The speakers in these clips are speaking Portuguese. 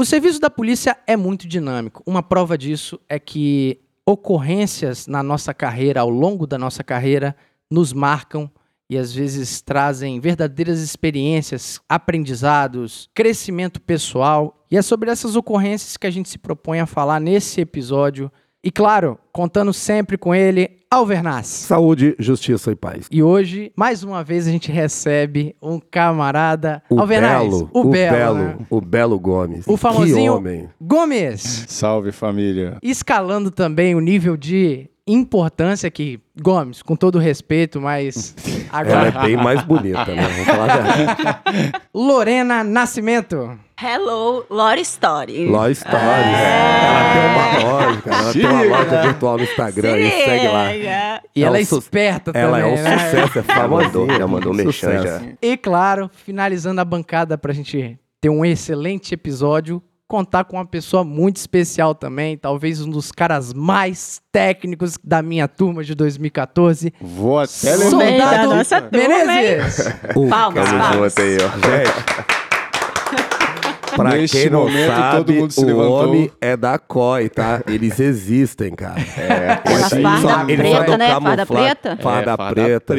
O serviço da polícia é muito dinâmico. Uma prova disso é que ocorrências na nossa carreira, ao longo da nossa carreira, nos marcam e às vezes trazem verdadeiras experiências, aprendizados, crescimento pessoal. E é sobre essas ocorrências que a gente se propõe a falar nesse episódio. E claro, contando sempre com ele, Alvernaz. Saúde, justiça e paz. E hoje, mais uma vez, a gente recebe um camarada O Alvernaz. Belo, o, o Belo. Belo, né? o Belo Gomes. O famosinho Que homem. Gomes. Salve família. Escalando também o nível de importância que, Gomes, com todo respeito, mas Ela agora. é bem mais bonita, né? Vamos falar. Lorena Nascimento. Hello, Lore Story. Law Stories. Ela tem uma loja. Ela tem uma loja virtual no Instagram. E segue lá. E É ela um é esperta Ela também, é um né? sucesso, é mandou, famosinha. já mandou Sucesso. já. E claro, finalizando a bancada pra gente ter um excelente episódio, contar com uma pessoa muito especial também, talvez um dos caras mais técnicos da minha turma de 2014. Vou até levantar. da nossa turma, Menezes. O- Palmas, palmas. junto aí, ó. Gente, pra Neste quem não momento, sabe, todo mundo se o levantou. homem é da COI, tá? Eles existem, cara. É, Aquela Sim. farda preta, né? Farda preta? Farda É, farda preta.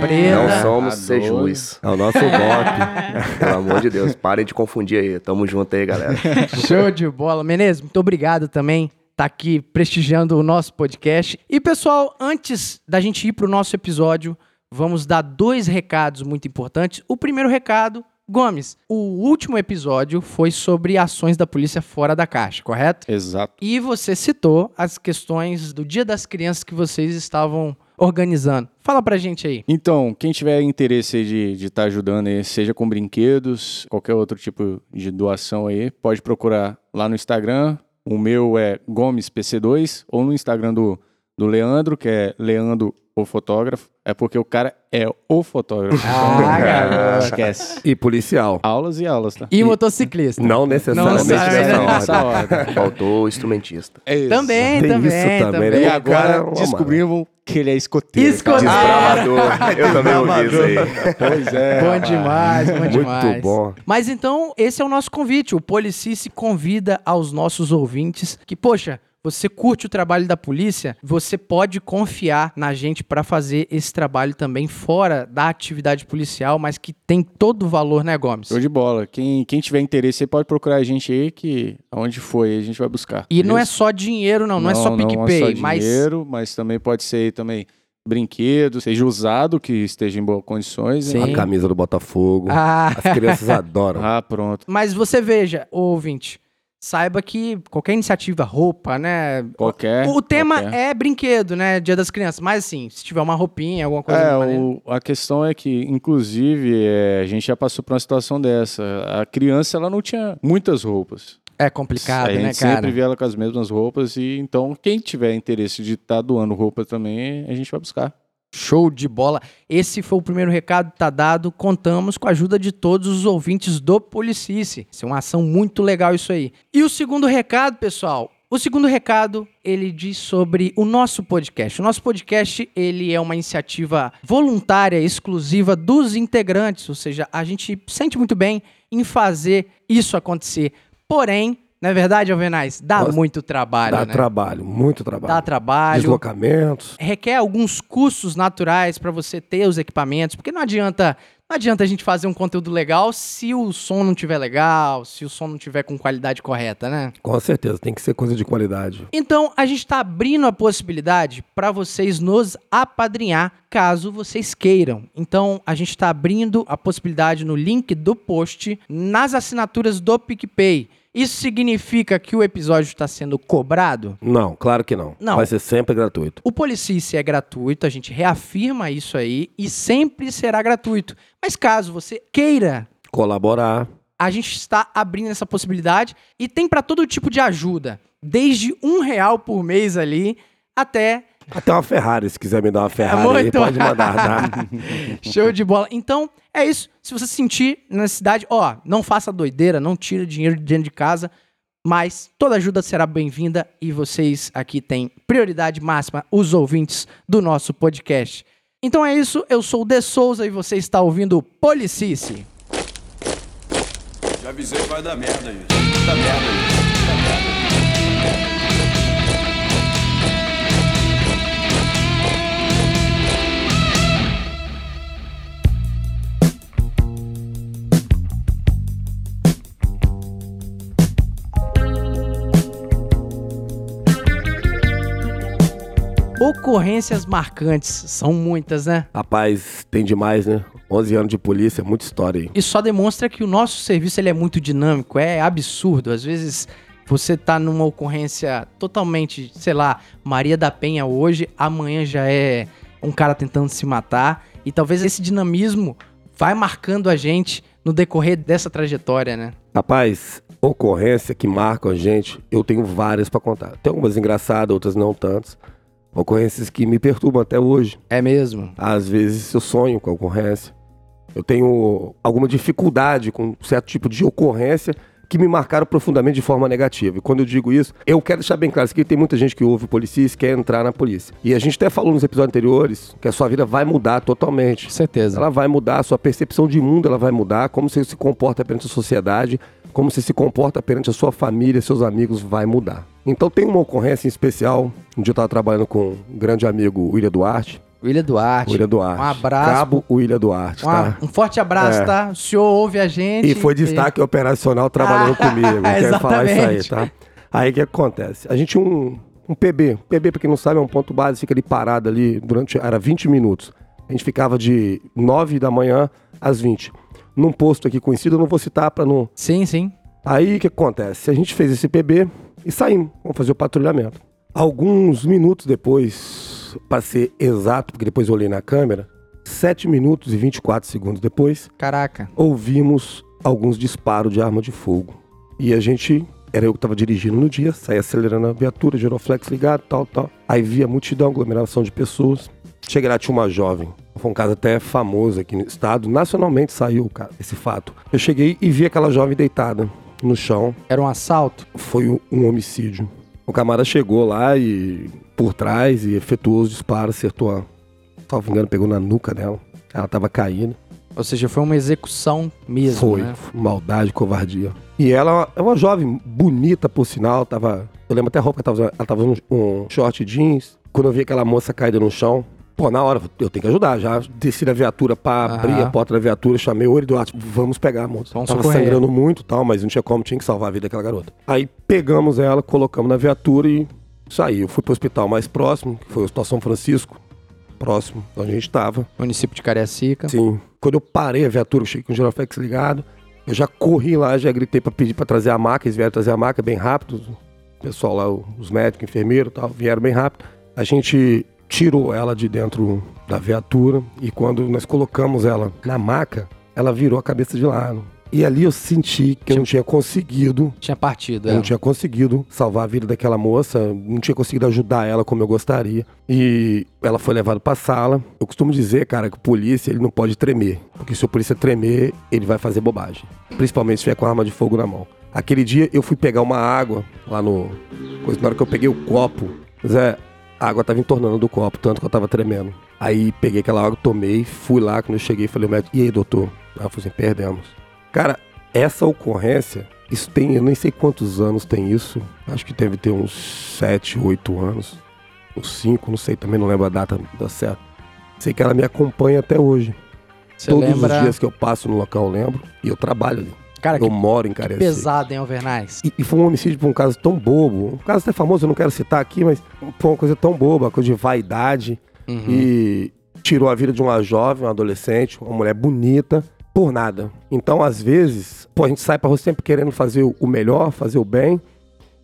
preta. Não somos doido. juiz. É o nosso golpe. Pelo amor de Deus, parem de confundir aí. Tamo junto aí, galera. Show de bola. Menezes, muito obrigado também tá aqui prestigiando o nosso podcast. E pessoal, antes da gente ir pro nosso episódio, vamos dar dois recados muito importantes. O primeiro recado, Gomes, o último episódio foi sobre ações da polícia fora da caixa, correto? Exato. E você citou as questões do Dia das Crianças que vocês estavam organizando. Fala pra gente aí. Então, quem tiver interesse de estar ajudando aí, seja com brinquedos, qualquer outro tipo de doação aí, pode procurar lá no Instagram. O meu é Gomes PC2 ou no Instagram do, do Leandro, que é Leandro o fotógrafo. É porque o cara é o fotógrafo. Ah, garoto. Esquece. E policial. Aulas e aulas, tá? E motociclista. Não necessariamente Não nessa ordem. nessa ordem. Faltou instrumentista. É isso. Também, Tem também, isso também, também. E né? Agora cara é descobrimos que ele é escoteiro. Escoteiro. Desbravador. Eu também ouvi isso aí. Pois é. Bom rapaz. demais, bom demais. Muito bom. Mas então, esse é o nosso convite. O Policice convida aos nossos ouvintes que, poxa, você curte o trabalho da polícia, você pode confiar na gente para fazer esse trabalho também fora da atividade policial, mas que tem todo o valor, né, Gomes? Show de bola. Quem, quem tiver interesse, aí pode procurar a gente aí, que aonde foi, a gente vai buscar. E não é Isso? só dinheiro, não, não, é só Não PicPay, só mas dinheiro, mas também pode ser aí também brinquedo, seja usado, que esteja em boas condições. Sim. hein? A camisa do Botafogo. Ah, As crianças adoram. Ah, pronto. mas você veja, ouvinte, saiba que qualquer iniciativa, roupa, né? Qualquer. O tema qualquer. é brinquedo, né? Dia das Crianças. Mas assim, se tiver uma roupinha, alguma coisa. É, o- a questão é que, inclusive, é, a gente já passou por uma situação dessa. A criança, ela não tinha muitas roupas. É complicado, a gente né, cara? sempre vê ela com as mesmas roupas e então quem tiver interesse de estar doando roupa também, a gente vai buscar. Show de bola. Esse foi o primeiro recado, tá dado. Contamos com a ajuda de todos os ouvintes do Policice. Isso é uma ação muito legal isso aí. E o segundo recado, pessoal. O segundo recado, ele diz sobre o nosso podcast. O nosso podcast, ele é uma iniciativa voluntária, exclusiva dos integrantes, ou seja, a gente sente muito bem em fazer isso acontecer. Porém, não é verdade, Alvenaz? Dá Nossa, muito trabalho, Dá né? trabalho, muito trabalho. Dá trabalho Deslocamentos. requer alguns custos naturais para você ter os equipamentos, porque não adianta, não adianta a gente fazer um conteúdo legal se o som não tiver legal, se o som não tiver com qualidade correta, né? Com certeza, tem que ser coisa de qualidade. Então, a gente está abrindo a possibilidade para vocês nos apadrinhar, caso vocês queiram. Então, a gente está abrindo a possibilidade no link do post, nas assinaturas do PicPay. Isso significa que o episódio está sendo cobrado? Não, claro que não. Não. Vai ser sempre gratuito. O Policice é gratuito, a gente reafirma isso aí e sempre será gratuito. Mas caso você queira, Colaborar. a gente está abrindo essa possibilidade e tem para todo tipo de ajuda, desde um real por mês ali até Até uma Ferrari, se quiser me dar uma Ferrari aí, pode mandar, tá? show de bola. Então é isso. Se você sentir necessidade, ó, não faça doideira, não tira dinheiro de dentro de casa. Mas toda ajuda será bem-vinda e vocês aqui têm prioridade máxima, os ouvintes do nosso podcast. Então é isso, eu sou o De Souza e você está ouvindo o Policice. Já avisei que vai dar merda isso. Puta merda. Ocorrências marcantes, são muitas, né? Rapaz, tem demais, né? 11 anos de polícia, muita história aí. Isso só demonstra que o nosso serviço ele é muito dinâmico, é absurdo. Às vezes você tá numa ocorrência totalmente, sei lá, Maria da Penha hoje, amanhã já é um cara tentando se matar. E talvez esse dinamismo vai marcando a gente no decorrer dessa trajetória, né? Rapaz, ocorrência que marcam a gente, eu tenho várias pra contar. Tem algumas engraçadas, outras não tantas. Ocorrências que me perturbam até hoje. É mesmo. Às vezes eu sonho com a ocorrência. Eu tenho alguma dificuldade com um certo tipo de ocorrência que me marcaram profundamente de forma negativa. E quando eu digo isso, eu quero deixar bem claro aqui, tem muita gente que ouve polícia e quer entrar na polícia. E a gente até falou nos episódios anteriores que a sua vida vai mudar totalmente. Com certeza. Ela vai mudar, a sua percepção de mundo ela vai mudar, como você se comporta perante a sociedade, como você se comporta perante a sua família, seus amigos, vai mudar. Então tem uma ocorrência em especial, um dia eu estava trabalhando com um grande amigo, William Duarte. William Duarte. William Duarte. Um abraço. Cabo William Duarte, Uma- tá? Um forte abraço, É. tá? O senhor ouve a gente. E foi destaque operacional trabalhando Ah, comigo. Eu quero falar isso aí, tá? Aí o que acontece? A gente tinha um, um PB. PB, pra quem não sabe, é um ponto base, fica ali parado ali durante. Era 20 minutos. A gente ficava de 9 da manhã às 20. Num posto aqui conhecido, eu não vou citar pra não. Sim, sim. Aí o que acontece? A gente fez esse PB e saímos. Vamos fazer o patrulhamento. Alguns minutos depois, pra ser exato, porque depois eu olhei na câmera, 7 minutos e 24 segundos depois, Caraca. ouvimos alguns disparos de arma de fogo. E a gente, era eu que estava dirigindo no dia, saí acelerando a viatura, giroflex ligado, tal, tal. Aí via multidão, aglomeração de pessoas. Cheguei lá, tinha uma jovem. Foi um caso até famoso aqui no estado. Nacionalmente saiu cara, esse fato. Eu cheguei e vi aquela jovem deitada no chão. Era um assalto? Foi um, um homicídio. O camarada chegou lá e por trás e efetuou os disparos, acertou a. Salvo engano, pegou na nuca dela. Ela tava caindo. Ou seja, foi uma execução mesmo, Foi, né? maldade, covardia. E ela é uma jovem bonita, por sinal, tava... Eu lembro até a roupa que ela tava usando. Ela tava usando um short jeans. Quando eu vi aquela moça caída no chão, pô, na hora, eu tenho que ajudar. Já desci da viatura pra Aham. abrir a porta da viatura, chamei o Eduardo, vamos pegar a moça. Vamos tava socorrer. sangrando muito tal, mas não tinha como, tinha que salvar a vida daquela garota. Aí pegamos ela, colocamos na viatura e saí. Eu fui pro hospital mais próximo, que foi o Hospital São Francisco, próximo de onde a gente tava. Município de Cariacica. Sim. Quando eu parei a viatura, eu cheguei com o giroflex ligado. Eu já corri lá, já gritei pra pedir pra trazer a maca. Eles vieram trazer a maca bem rápido. O pessoal lá, os médicos, enfermeiros e tal, vieram bem rápido. A gente tirou ela de dentro da viatura e quando nós colocamos ela na maca, ela virou a cabeça de lado. E ali eu senti que eu não tinha conseguido Tinha partido, eu é. não tinha conseguido salvar a vida daquela moça, não tinha conseguido ajudar ela como eu gostaria. E ela foi levada pra sala. Eu costumo dizer, cara, que o polícia ele não pode tremer. Porque se o polícia tremer, ele vai fazer bobagem. Principalmente se tiver com arma de fogo na mão. Aquele dia eu fui pegar uma água lá no. Coisa, na hora que eu peguei o copo, Zé, a água tava entornando do copo, tanto que eu tava tremendo. Aí peguei aquela água, tomei, fui lá, quando eu cheguei, falei, médico, e aí, doutor? Ela falou assim, perdemos. Cara, essa ocorrência, isso tem, eu nem sei quantos anos tem isso. Acho que deve ter uns 7, 8 anos. Uns 5, não sei, também não lembro a data da certo. Sei que ela me acompanha até hoje. Você Todos lembra... os dias que eu passo no local eu lembro. E eu trabalho ali. Cara, que eu moro em Cariacica. pesado, hein, Alvernais? E, e foi um homicídio por um caso tão bobo. Um caso até famoso, eu não quero citar aqui, mas foi uma coisa tão boba, uma coisa de vaidade. Uhum. E tirou a vida de uma jovem, uma adolescente, uma mulher bonita, por nada. Então, às vezes, pô, a gente sai pra rua sempre querendo fazer o melhor, fazer o bem,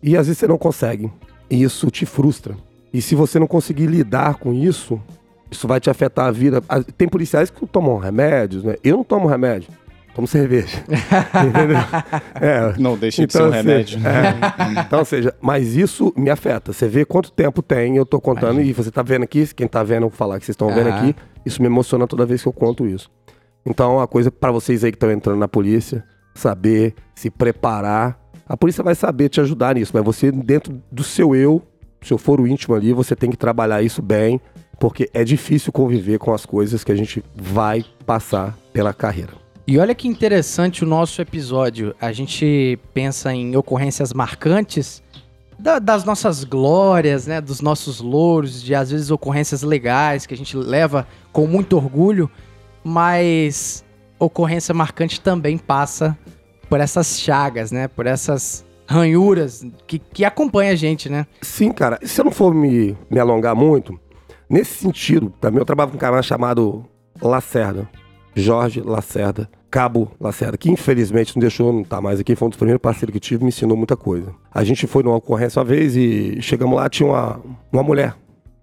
e às vezes você não consegue. E isso te frustra. E se você não conseguir lidar com isso, isso vai te afetar a vida. Tem policiais que tomam remédios, né? Eu não tomo remédio. Tomo cerveja. Entendeu? É, Não deixa de ser então, um assim, remédio. é. Então, ou seja, mas isso me afeta. Você vê quanto tempo tem, eu tô contando, e você tá vendo aqui, quem tá vendo, eu vou falar que vocês estão vendo aqui, isso me emociona toda vez que eu conto isso. Então, uma coisa pra vocês aí que estão entrando na polícia, saber se preparar. A polícia vai saber te ajudar nisso, mas você, dentro do seu eu, se eu for o íntimo ali, você tem que trabalhar isso bem, porque é difícil conviver com as coisas que a gente vai passar pela carreira. E olha que interessante o nosso episódio. A gente pensa em ocorrências marcantes da- das nossas glórias, né? Dos nossos louros, de às vezes ocorrências legais que a gente leva com muito orgulho, mas ocorrência marcante também passa por essas chagas, né? Por essas ranhuras que, que acompanham a gente, né? Sim, cara. Se eu não for me, me alongar muito, nesse sentido, também eu trabalho com um cara chamado Lacerda. Jorge Lacerda. Cabo Lacerda, que infelizmente não deixou, não tá mais aqui, foi um dos primeiros parceiros que tive, me ensinou muita coisa. A gente foi numa ocorrência uma vez e chegamos lá, tinha uma, uma mulher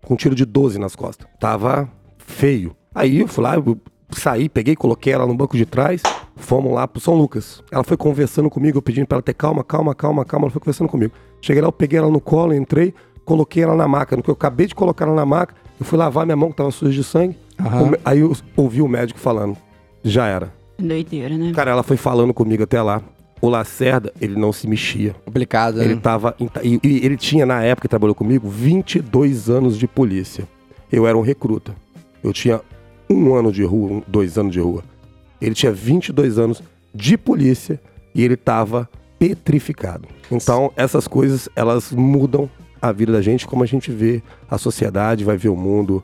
com um tiro de 12 nas costas. Tava feio. Aí eu fui lá, eu saí, peguei, coloquei ela no banco de trás, fomos lá pro São Lucas. Ela foi conversando comigo, eu pedindo pra ela ter calma, calma, calma, calma, ela foi conversando comigo. Cheguei lá, eu peguei ela no colo, entrei, coloquei ela na maca. No que eu acabei de colocar ela na maca, eu fui lavar minha mão que tava suja de sangue. Me- Aí eu ouvi o médico falando, já era. Doideira, né? Cara, ela foi falando comigo até lá. O Lacerda, ele não se mexia. Complicado, Ele né? tava. em- E, e ele tinha, na época que trabalhou comigo, 22 anos de polícia. Eu era um recruta. Eu tinha um ano de rua, um- dois anos de rua. Ele tinha 22 anos de polícia e ele tava petrificado. Então, essas coisas, elas mudam a vida da gente, como a gente vê a sociedade, vai ver o mundo.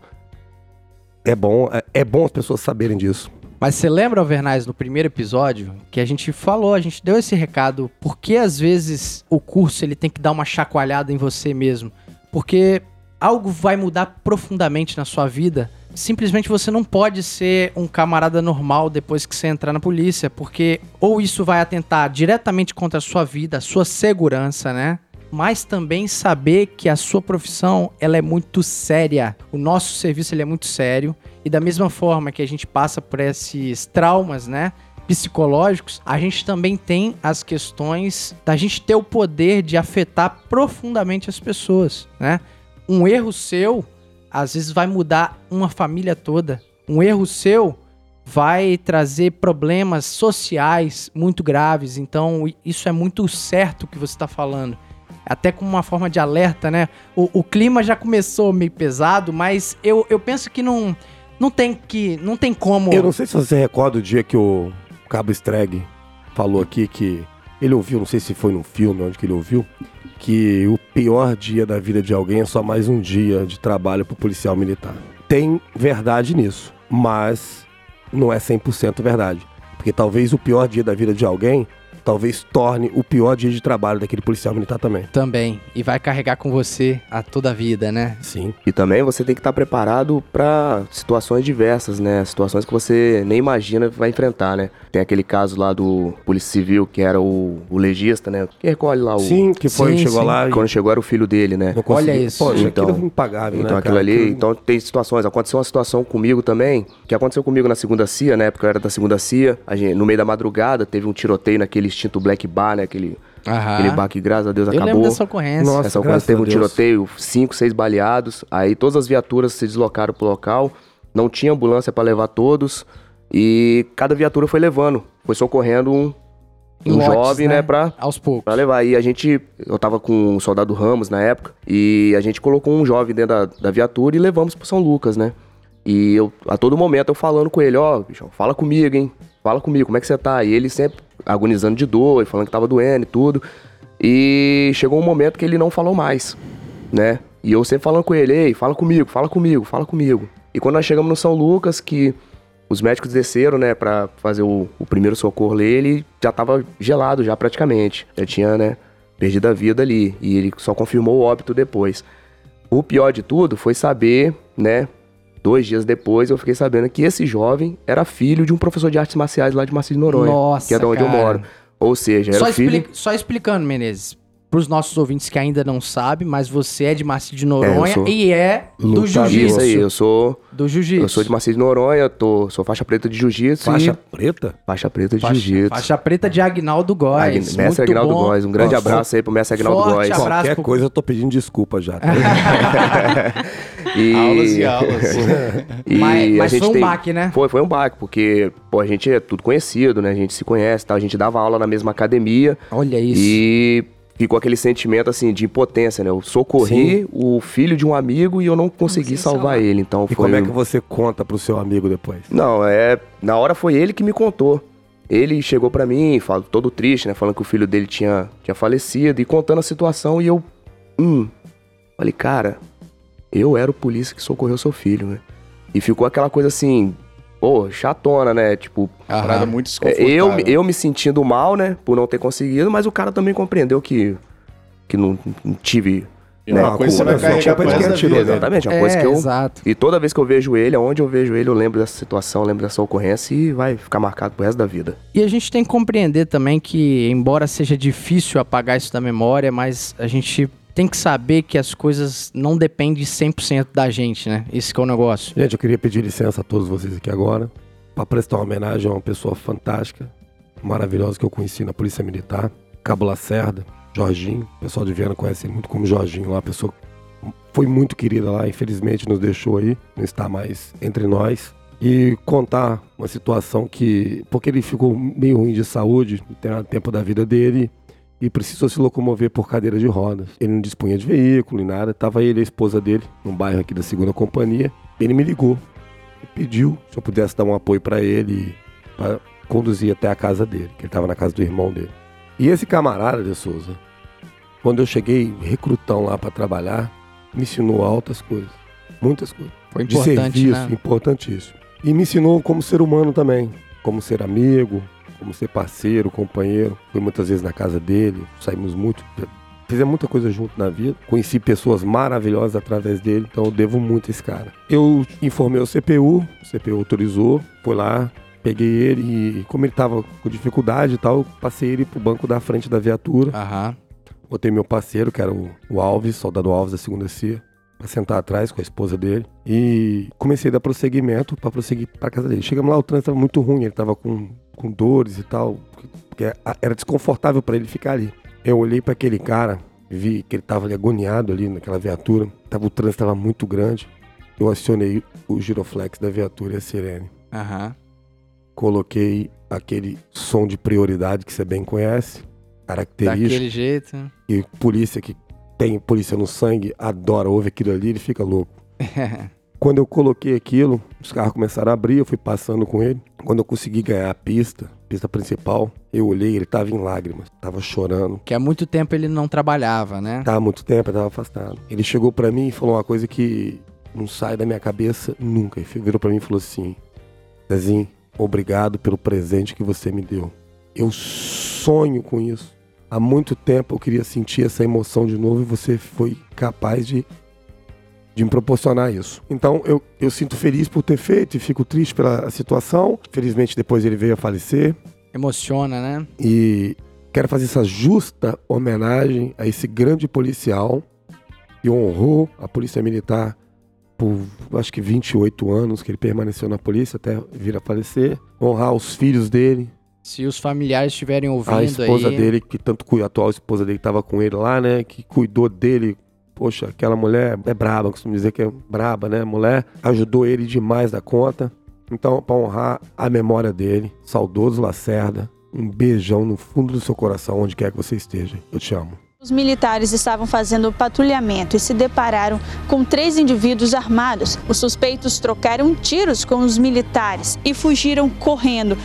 É bom, é, é bom as pessoas saberem disso. Mas você lembra, Alvernaz, no primeiro episódio, que a gente falou, a gente deu esse recado, porque às vezes o curso ele tem que dar uma chacoalhada em você mesmo. Porque algo vai mudar profundamente na sua vida. Simplesmente você não pode ser um camarada normal depois que você entrar na polícia, porque ou isso vai atentar diretamente contra a sua vida, a sua segurança, né? Mas também saber que a sua profissão ela é muito séria. O nosso serviço ele é muito sério e da mesma forma que a gente passa por esses traumas, né? Psicológicos, a gente também tem as questões da gente ter o poder de afetar profundamente as pessoas, né? Um erro seu, às vezes, vai mudar uma família toda. Um erro seu vai trazer problemas sociais muito graves. Então, isso é muito certo o que você está falando. Até como uma forma de alerta, né? O, o clima já começou meio pesado, mas eu, eu penso que não, não tem que. Não tem como. Eu não sei se você recorda o dia que o Cabo Streg falou aqui que ele ouviu, não sei se foi num filme, onde que ele ouviu, que o pior dia da vida de alguém é só mais um dia de trabalho pro policial militar. Tem verdade nisso, mas não é 100% verdade. Porque talvez o pior dia da vida de alguém, talvez torne o pior dia de trabalho daquele policial militar também. Também. E vai carregar com você a toda a vida, né? Sim. E também você tem que estar preparado para situações diversas, né? Situações que você nem imagina que vai enfrentar, né? Tem aquele caso lá do Polícia Civil, que era o, o legista, né? Que recolhe lá o. Sim, que foi, Sim, chegou sim. lá e Quando chegou era o filho dele, né? não. Olha isso. Poxa, Então- aquilo é impagável, Então né, aquilo cara? ali, Aquilo- então tem situações. Aconteceu uma situação comigo também, que aconteceu comigo na segunda CIA, na época eu era da segunda CIA. A gente, no meio da madrugada teve um tiroteio naquele extinto Black Bar, né? Aquele, Aham. aquele bar que graças a Deus Eu acabou. lembro dessa ocorrência. Nossa, Essa graças ocorrência teve a um Deus. tiroteio, cinco, seis baleados. Aí todas as viaturas se deslocaram pro local. Não tinha ambulância pra levar todos. E cada viatura foi levando. Foi socorrendo um, um lotes, jovem, né, pra, Aos poucos. pra levar. E a gente. Eu tava com o soldado Ramos na época. E a gente colocou um jovem dentro da, da viatura e levamos pro São Lucas, né? E eu, a todo momento, eu falando com ele: Ó, bichão, fala comigo, hein? Fala comigo, como é que você tá? E ele sempre agonizando de dor, falando que tava doendo e tudo. E chegou um momento que ele não falou mais, né? E eu sempre falando com ele: Ei, fala comigo, fala comigo, fala comigo. E quando nós chegamos no São Lucas, que os médicos desceram, né, pra fazer o, o primeiro socorro ali, ele já tava gelado, já praticamente. Já tinha, né, perdido a vida ali. E ele só confirmou o óbito depois. O pior de tudo foi saber, né, dois dias depois eu fiquei sabendo que esse jovem era filho de um professor de artes marciais lá de de Noronha. Nossa, que é de onde eu cara. moro. Ou seja, era Só, filho... expli- só explicando, Menezes. Para os nossos ouvintes que ainda não sabem, mas você é de Maci de Noronha sou e é do jiu-jitsu. Isso aí, eu sou, Do jiu-jitsu. eu sou de Maciço de Noronha, tô, sou faixa preta de jiu-jitsu Faixa e preta? faixa preta de jiu-jitsu. faixa preta de Agnaldo Góes. Agn- Muito Mestre Agnaldo bom. Góes, um grande Ó, abraço aí pro Mestre Agnaldo forte Góes. abraço. Qualquer pro- coisa eu tô pedindo desculpa já. tá? E... Aulas e aulas. E Mas- a mas gente foi um tem- baque, né? Foi, foi um baque, porque pô, a gente é tudo conhecido, né? A gente se conhece, tal. a gente dava aula na mesma academia Olha isso. e ficou aquele sentimento assim de impotência, né? Eu socorri o filho de um amigo e eu não consegui salvar salvar. ele, então E foi como é que você conta pro seu amigo depois? Não, é, na hora foi ele que me contou. Ele chegou pra mim, falou, todo triste, né? Falando que o filho dele tinha, tinha falecido e contando a situação. E eu, hum, falei, cara, eu era o polícia que socorreu seu filho, né? E ficou aquela coisa assim, pô, chatona, né? Tipo, Parada muito é, desconfortável. eu, eu me sentindo mal, né? Por não ter conseguido, mas o cara também compreendeu que, que não, não tive. E uma Não, coisa você vai né? carregar pro resto da vida. né? Exatamente, é uma É, coisa que eu. exato. E toda vez que eu vejo ele, aonde eu vejo ele, eu lembro dessa situação, lembro dessa ocorrência e vai ficar marcado pro resto da vida. E a gente tem que compreender também que, embora seja difícil apagar isso da memória, mas a gente tem que saber que as coisas não dependem 100% da gente, né? Esse é o negócio. Gente, eu queria pedir licença a todos vocês aqui agora para prestar uma homenagem a uma pessoa fantástica, maravilhosa que eu conheci na Polícia Militar, Cabo Lacerda, Jorginho. O pessoal de Viana conhece muito como Jorginho lá, pessoa foi muito querida lá, infelizmente nos deixou aí, não está mais entre nós. E contar uma situação que, porque ele ficou meio ruim de saúde, no tempo da vida dele, e precisou se locomover por cadeira de rodas. Ele não dispunha de veículo e nada. Tava ele e a esposa dele, num bairro aqui da segunda companhia. Ele me ligou e pediu se eu pudesse dar um apoio para ele para conduzir até a casa dele, que ele estava na casa do irmão dele. E esse camarada de Souza, quando eu cheguei recrutão lá para trabalhar, me ensinou altas coisas, muitas coisas Foi de importante, serviço, né? importantíssimo. E me ensinou como ser humano também, como ser amigo, como ser parceiro, companheiro. Fui muitas vezes na casa dele, saímos muito, fizemos muita coisa junto na vida. Conheci pessoas maravilhosas através dele, então eu devo muito a esse cara. Eu informei o CPU, o CPU autorizou, fui lá, peguei ele e como ele tava com dificuldade e tal, passei ele pro banco da frente da viatura. Aham. Botei meu parceiro, que era o, o Alves, soldado Alves da segunda CIA, pra sentar atrás com a esposa dele. E comecei a dar prosseguimento pra prosseguir pra casa dele. Chegamos lá, o trânsito tava muito ruim, ele tava com, com dores e tal, porque era desconfortável pra ele ficar ali. Eu olhei pra aquele cara, vi que ele tava ali agoniado ali naquela viatura, tava, o trânsito tava muito grande. Eu acionei o giroflex da viatura e a sirene. Aham. Coloquei aquele som de prioridade que você bem conhece, característico. Daquele jeito. E polícia que tem polícia no sangue adora, ouve aquilo ali, ele fica louco. Quando eu coloquei aquilo, os carros começaram a abrir, eu fui passando com ele. Quando eu consegui ganhar a pista, pista principal, eu olhei, ele tava em lágrimas, tava chorando. que há muito tempo ele não trabalhava, né? Tava há muito tempo, eu tava afastado. Ele chegou pra mim e falou uma coisa que não sai da minha cabeça nunca. Ele virou pra mim e falou assim: Zezinho, obrigado pelo presente que você me deu. Eu sonho com isso. Há muito tempo eu queria sentir essa emoção de novo e você foi capaz de, de me proporcionar isso. Então eu, eu sinto feliz por ter feito e fico triste pela situação. Felizmente depois ele veio a falecer. Emociona, né? E quero fazer essa justa homenagem a esse grande policial que honrou a Polícia Militar por acho que 28 anos que ele permaneceu na polícia até vir a falecer. Honrar os filhos dele, Se os familiares estiverem ouvindo a esposa aí. dele, que tanto cuida, a atual esposa dele que estava com ele lá, né? Que cuidou dele. Poxa, aquela mulher é braba, costumo dizer que é braba, né? Mulher ajudou ele demais da conta. Então, para honrar a memória dele, saudoso Lacerda, um beijão no fundo do seu coração, onde quer que você esteja. Eu te amo. Os militares estavam fazendo patrulhamento e se depararam com três indivíduos armados. Os suspeitos trocaram tiros com os militares e fugiram correndo.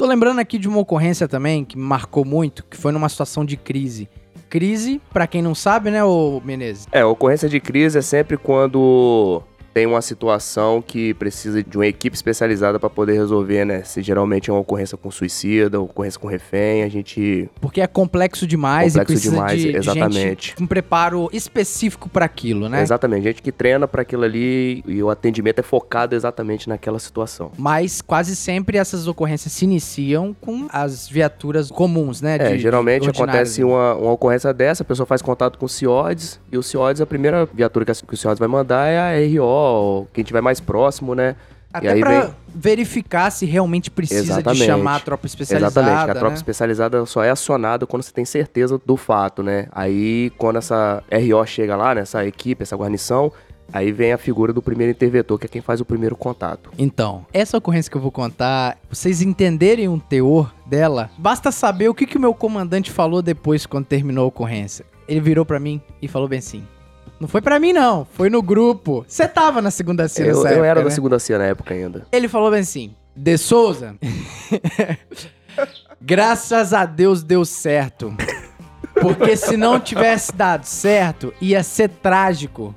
Tô lembrando aqui de uma ocorrência também que me marcou muito, que foi numa situação de crise. Crise, pra quem não sabe, né, ô Menezes? É, ocorrência de crise é sempre quando tem uma situação que precisa de uma equipe especializada para poder resolver, né? Se geralmente é uma ocorrência com suicida, ocorrência com refém, a gente Porque é complexo demais Complexo e precisa demais, de, exatamente. gente com preparo específico pra aquilo, né? Exatamente, gente que treina para aquilo ali e o atendimento é focado exatamente naquela situação. Mas quase sempre essas ocorrências se iniciam com as viaturas comuns, né? É, de- geralmente ordinárias. acontece uma, uma ocorrência dessa, a pessoa faz contato com o CIODES, e o CIODES, a primeira viatura que o CIODES vai mandar é a RO, ou quem tiver mais próximo, né? Até pra vem- verificar se realmente precisa Exatamente. de chamar a tropa especializada. Exatamente, a tropa né? especializada só é acionada quando você tem certeza do fato, né? Aí, quando essa RO chega lá, né, essa equipe, essa guarnição, aí vem a figura do primeiro interventor, que é quem faz o primeiro contato. Então, essa ocorrência que eu vou contar, vocês entenderem o teor dela, basta saber o que, que o meu comandante falou depois quando terminou a ocorrência. Ele virou pra mim e falou bem assim: Não foi pra mim, não, foi no grupo. Você tava na segunda cena Eu, nessa eu época, era né? da segunda cena na época ainda. Ele falou bem assim: De Souza, Graças a Deus deu certo. Porque se não tivesse dado certo, ia ser trágico.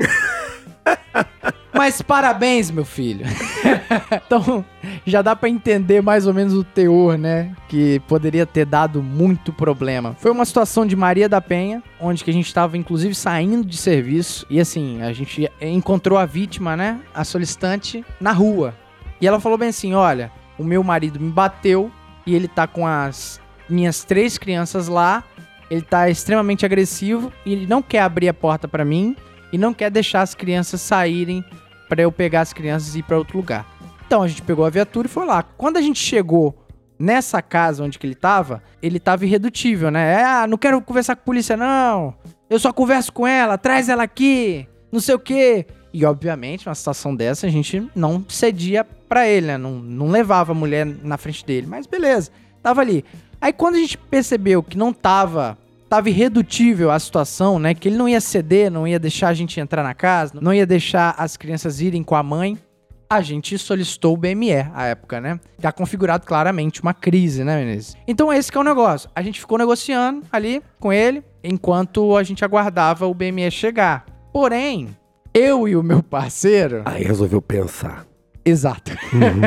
Mas parabéns, meu filho. então, já dá pra entender mais ou menos o teor, né? Que poderia ter dado muito problema. Foi uma situação de Maria da Penha, onde que a gente tava inclusive saindo de serviço e assim, a gente encontrou a vítima, né? A solicitante na rua. E ela falou bem assim: "Olha, o meu marido me bateu e ele tá com as minhas três crianças lá. Ele tá extremamente agressivo e ele não quer abrir a porta pra mim e não quer deixar as crianças saírem pra eu pegar as crianças e ir pra outro lugar. Então a gente pegou a viatura e foi lá. Quando a gente chegou nessa casa onde que ele tava, ele tava irredutível, né? É, Ah, não quero conversar com a polícia não. Eu só converso com ela, traz ela aqui, não sei o quê. E obviamente, numa situação dessa, a gente não cedia pra ele, né? Não, não levava a mulher na frente dele. Mas beleza, tava ali. Aí quando a gente percebeu que não tava tava irredutível a situação, né? Que ele não ia ceder, não ia deixar a gente entrar na casa, não ia deixar as crianças irem com a mãe. A gente solicitou o BME à época, né? Tá configurado claramente uma crise, né, Menezes? Então esse que é o negócio. A gente ficou negociando ali com ele enquanto a gente aguardava o BME chegar. Porém, eu e o meu parceiro. Aí resolveu pensar. Exato.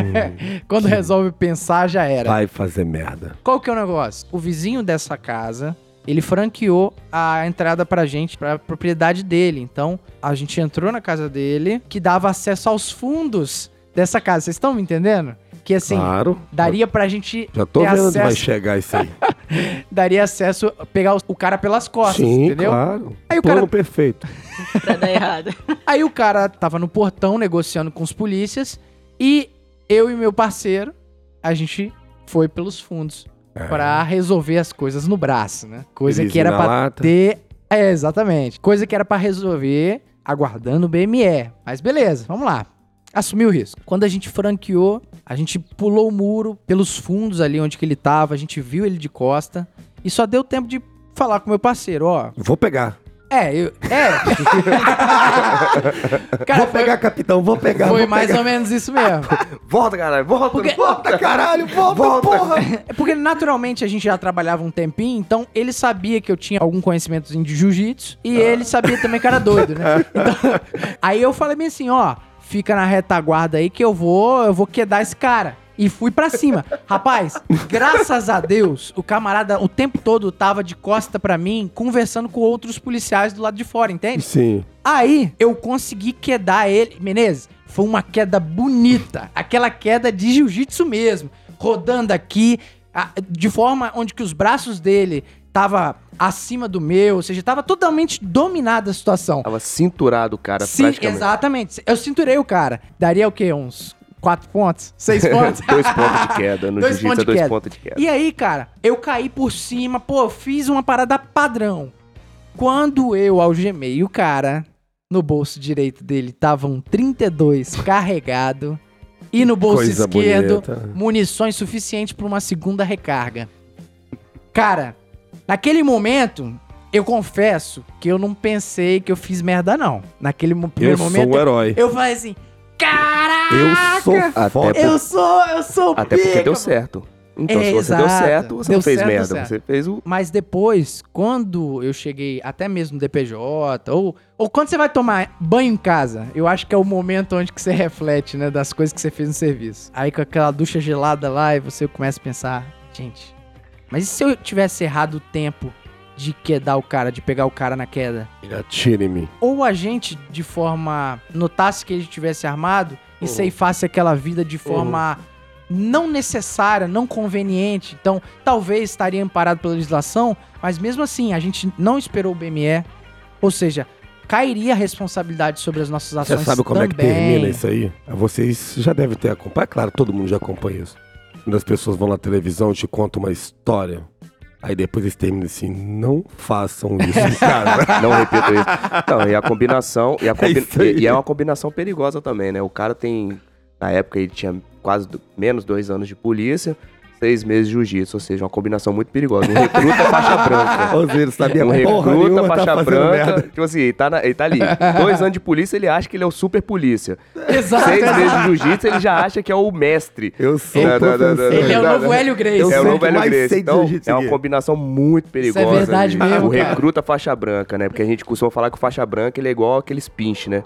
Quando resolve pensar, já era. Vai fazer merda. Qual que é o negócio? O vizinho dessa casa, ele franqueou a entrada pra gente, pra propriedade dele. Então, a gente entrou na casa dele, que dava acesso aos fundos dessa casa. Vocês estão me entendendo? Que assim, claro. daria pra gente Já tô ter vendo onde vai chegar isso aí. daria acesso a pegar o- o cara pelas costas, Sim, entendeu? claro. Aí o Plano cara- perfeito. Pra dar errado. Aí o cara tava no portão negociando com os polícias e eu e meu parceiro, a gente foi pelos fundos pra resolver as coisas no braço, né? Coisa que Birizinho era lata. ter, é exatamente. Coisa que era pra resolver aguardando o BME. Mas beleza, vamos lá. Assumir o risco. Quando a gente franqueou, a gente pulou o muro pelos fundos ali onde que ele tava, a gente viu ele de costa e só deu tempo de falar com meu parceiro, ó. Vou pegar. É, eu, é. Cara, vou foi- pegar, capitão, vou pegar. foi vou mais pegar. ou menos isso mesmo. Volta, caralho, volta, Porque- Volta, caralho, volta, porra. É porque naturalmente a gente já trabalhava um tempinho, então ele sabia que eu tinha algum conhecimentozinho de jiu-jitsu e ele sabia também que era doido, né? Então, aí eu falei bem assim, ó, fica na retaguarda aí que eu vou, eu vou quedar esse cara. E fui pra cima. Rapaz, graças a Deus, o camarada o tempo todo tava de costa pra mim, conversando com outros policiais do lado de fora, entende? Sim. Aí eu consegui quedar ele. Menezes, foi uma queda bonita. Aquela queda de jiu-jitsu mesmo. Rodando aqui, de forma onde que os braços dele tava acima do meu, ou seja, tava totalmente dominada a situação. Tava cinturado o cara, Sim, exatamente. Eu cinturei o cara. Daria o quê? Uns quatro pontos? Seis pontos? dois pontos de queda. No Dois jiu-jitsu pontos é de dois queda. pontos de queda. E aí, cara, eu caí por cima, pô, fiz uma parada padrão. Quando eu algemei o cara, no bolso direito dele tava um 32 carregado e no bolso Coisa esquerdo bonita. munições suficientes para uma segunda recarga. Cara, naquele momento, eu confesso que eu não pensei que eu fiz merda não. Naquele mo- Eu primeiro sou momento, um herói. eu falei assim: "Caraca! Eu sou Até foda. Eu sou, eu sou Até porque pica, deu mano." certo. Então, É, se você deu exato. certo, você Deu não fez certo, deu merda. certo. Você fez o. Mas depois, quando eu cheguei até mesmo no DPJ, ou, ou quando você vai tomar banho em casa, eu acho que é o momento onde que você reflete, né, das coisas que você fez no serviço. Aí com aquela ducha gelada lá, e você começa a pensar, gente, mas e se eu tivesse errado o tempo de quedar o cara, de pegar o cara na queda? Atira em mim. Ou a gente, de forma, notasse que ele tivesse armado e Uhum. ceifasse aquela vida de forma não necessária, não conveniente. Então, talvez estaria amparado pela legislação, mas mesmo assim, a gente não esperou o BME. Ou seja, cairia a responsabilidade sobre as nossas Você ações sabe como é que também. termina isso aí? Vocês já devem ter acompanhado. É claro, todo mundo já acompanha isso. Quando as pessoas vão na televisão e te contam uma história. Aí depois eles terminam assim, não façam isso, cara. Não repito isso. Não, e a combinação. E, a combi- isso aí. e- e é uma combinação perigosa também, né? O cara tem. Na época ele tinha quase do- menos dois anos de polícia. Seis meses de jiu-jitsu, ou seja, uma combinação muito perigosa. Um recruta faixa branca. Ou seja, sabia Um recruta tá faixa fazendo branca. merda. Tipo assim, ele tá, na- ele tá ali. Dois anos de polícia, ele acha que ele é o super polícia. Exato. Seis meses de jiu-jitsu, ele já acha que é o mestre. Eu sou Não, não, não, professor. não, Ele é o novo. Hélio Grace. Eu é o sei novo Hélio mais Grace. Então, jiu-jitsu é uma combinação muito perigosa. verdade ali. mesmo, O cara. recruta faixa branca, né? Porque a gente costuma falar que o faixa branca ele é igual aqueles pinche, né?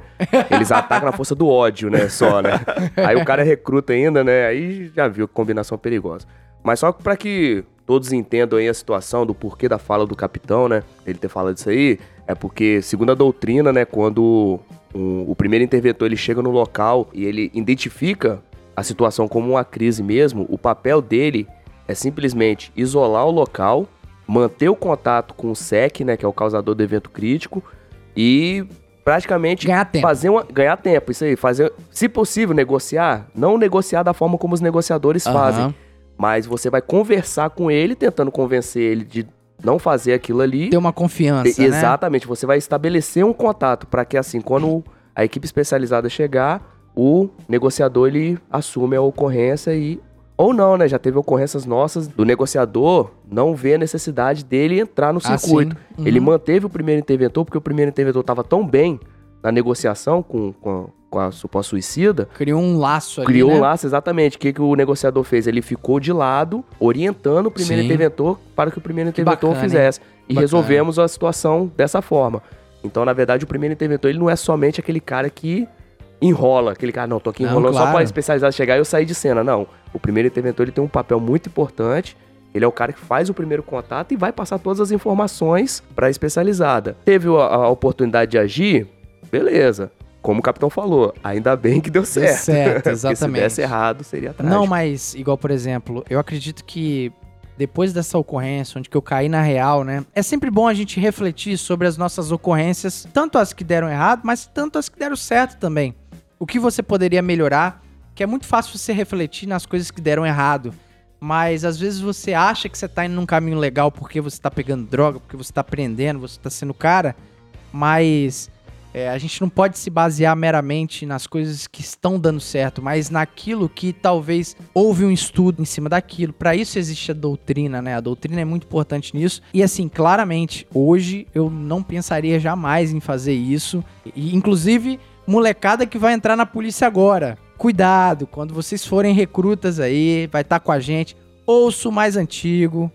Eles atacam na força do ódio, né? Só, né? Aí o cara recruta ainda, né? Aí já viu que combinação perigosa. Mas só pra que todos entendam aí a situação do porquê da fala do capitão, né? Ele ter falado isso aí, é porque, segundo a doutrina, né? Quando um- o primeiro interventor ele chega no local e ele identifica a situação como uma crise mesmo, o papel dele é simplesmente isolar o local, manter o contato com o SEC, né, que é o causador do evento crítico, e praticamente Ganhar tempo. fazer uma, ganhar tempo, isso aí, fazer, se possível, negociar, não negociar da forma como os negociadores fazem, Aham. Mas você vai conversar com ele, tentando convencer ele de não fazer aquilo ali. Ter uma confiança, E- né? Exatamente, você vai estabelecer um contato para que assim, quando a equipe especializada chegar, o negociador ele assume a ocorrência e ou não, né? Já teve ocorrências nossas do negociador não ver a necessidade dele entrar no Ah, circuito. Uhum. Ele manteve o primeiro interventor porque o primeiro interventor estava tão bem na negociação com, com, com a suposta suicida Criou um laço ali, Criou né? um laço, exatamente. O que, que o negociador fez? Ele ficou de lado, orientando o primeiro Sim. interventor para que o primeiro Que interventor bacana, hein? fizesse. E Bacana. resolvemos a situação dessa forma. Então, na verdade, o primeiro interventor ele não é somente aquele cara que enrola, aquele cara, não, tô aqui Não, enrolando só claro. para especializado chegar e eu sair de cena. Não. O primeiro interventor ele tem um papel muito importante. Ele é o cara que faz o primeiro contato e vai passar todas as informações para a especializada. Teve a, a oportunidade de agir? Beleza. Como o capitão falou, ainda bem que deu certo. certo, Porque se exatamente. desse errado, seria trágico. Não, mas, igual, por exemplo, eu acredito que depois dessa ocorrência, onde que eu caí na real, né? É sempre bom a gente refletir sobre as nossas ocorrências, tanto as que deram errado, mas tanto as que deram certo também. O que você poderia melhorar, que é muito fácil você refletir nas coisas que deram errado. Mas às vezes você acha que você tá indo num caminho legal porque você tá pegando droga, porque você tá aprendendo, você tá sendo cara, mas é, a gente não pode se basear meramente nas coisas que estão dando certo, mas naquilo que talvez houve um estudo em cima daquilo. Para isso existe a doutrina, né? A doutrina é muito importante nisso. E assim, claramente, hoje eu não pensaria jamais em fazer isso. E inclusive, molecada que vai entrar na polícia agora. Cuidado, quando vocês forem recrutas aí, vai estar com a gente. Ouço mais antigo,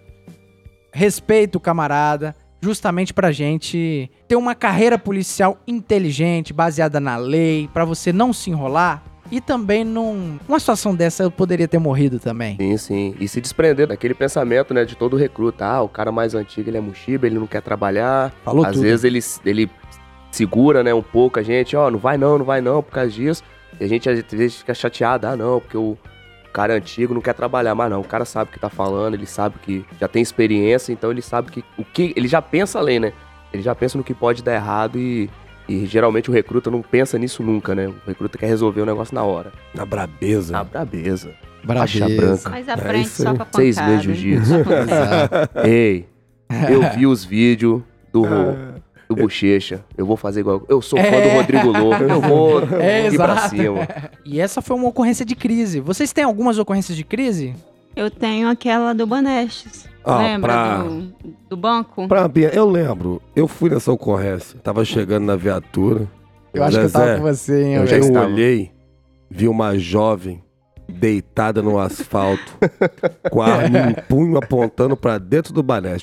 respeito o camarada, justamente pra gente ter uma carreira policial inteligente, baseada na lei, pra você não se enrolar. E também num, numa situação dessa eu poderia ter morrido também. Sim, sim. E se desprender daquele pensamento, né, de todo recruta. Ah, o cara mais antigo, ele é mochiba, ele não quer trabalhar. Falou Às tudo. vezes ele, ele segura, né, um pouco a gente. Ó, não vai não, não vai não, por causa disso. E a gente às vezes fica chateado. Ah, não, porque o cara é antigo não quer trabalhar. Mas não, o cara sabe o que tá falando, ele sabe que já tem experiência, então ele sabe que o que... Ele já pensa além, né? Ele já pensa no que pode dar errado e... E geralmente o recruta não pensa nisso nunca, né? O recruta quer resolver o negócio na hora. Na brabeza. Na brabeza. Brabeza. Faixa branca. Mas É aprende isso só aí. com a Seis pancada. meses de jiu-jitsu. Ei, eu vi os vídeos do, do Bochecha. Eu vou fazer igual. Eu sou fã do É. Rodrigo Louco. Eu vou É, ir pra cima. E essa foi uma ocorrência de crise. Vocês têm algumas ocorrências de crise? Eu tenho aquela do Banestes. Ah, Lembra pra- do, do banco? Pra Bia, eu lembro, eu fui nessa ocorrência, tava chegando na viatura. Eu acho que eu tava Zezé, com você, hein, eu já Eu estava. olhei, vi uma jovem deitada no asfalto, com a arma em punho apontando pra dentro do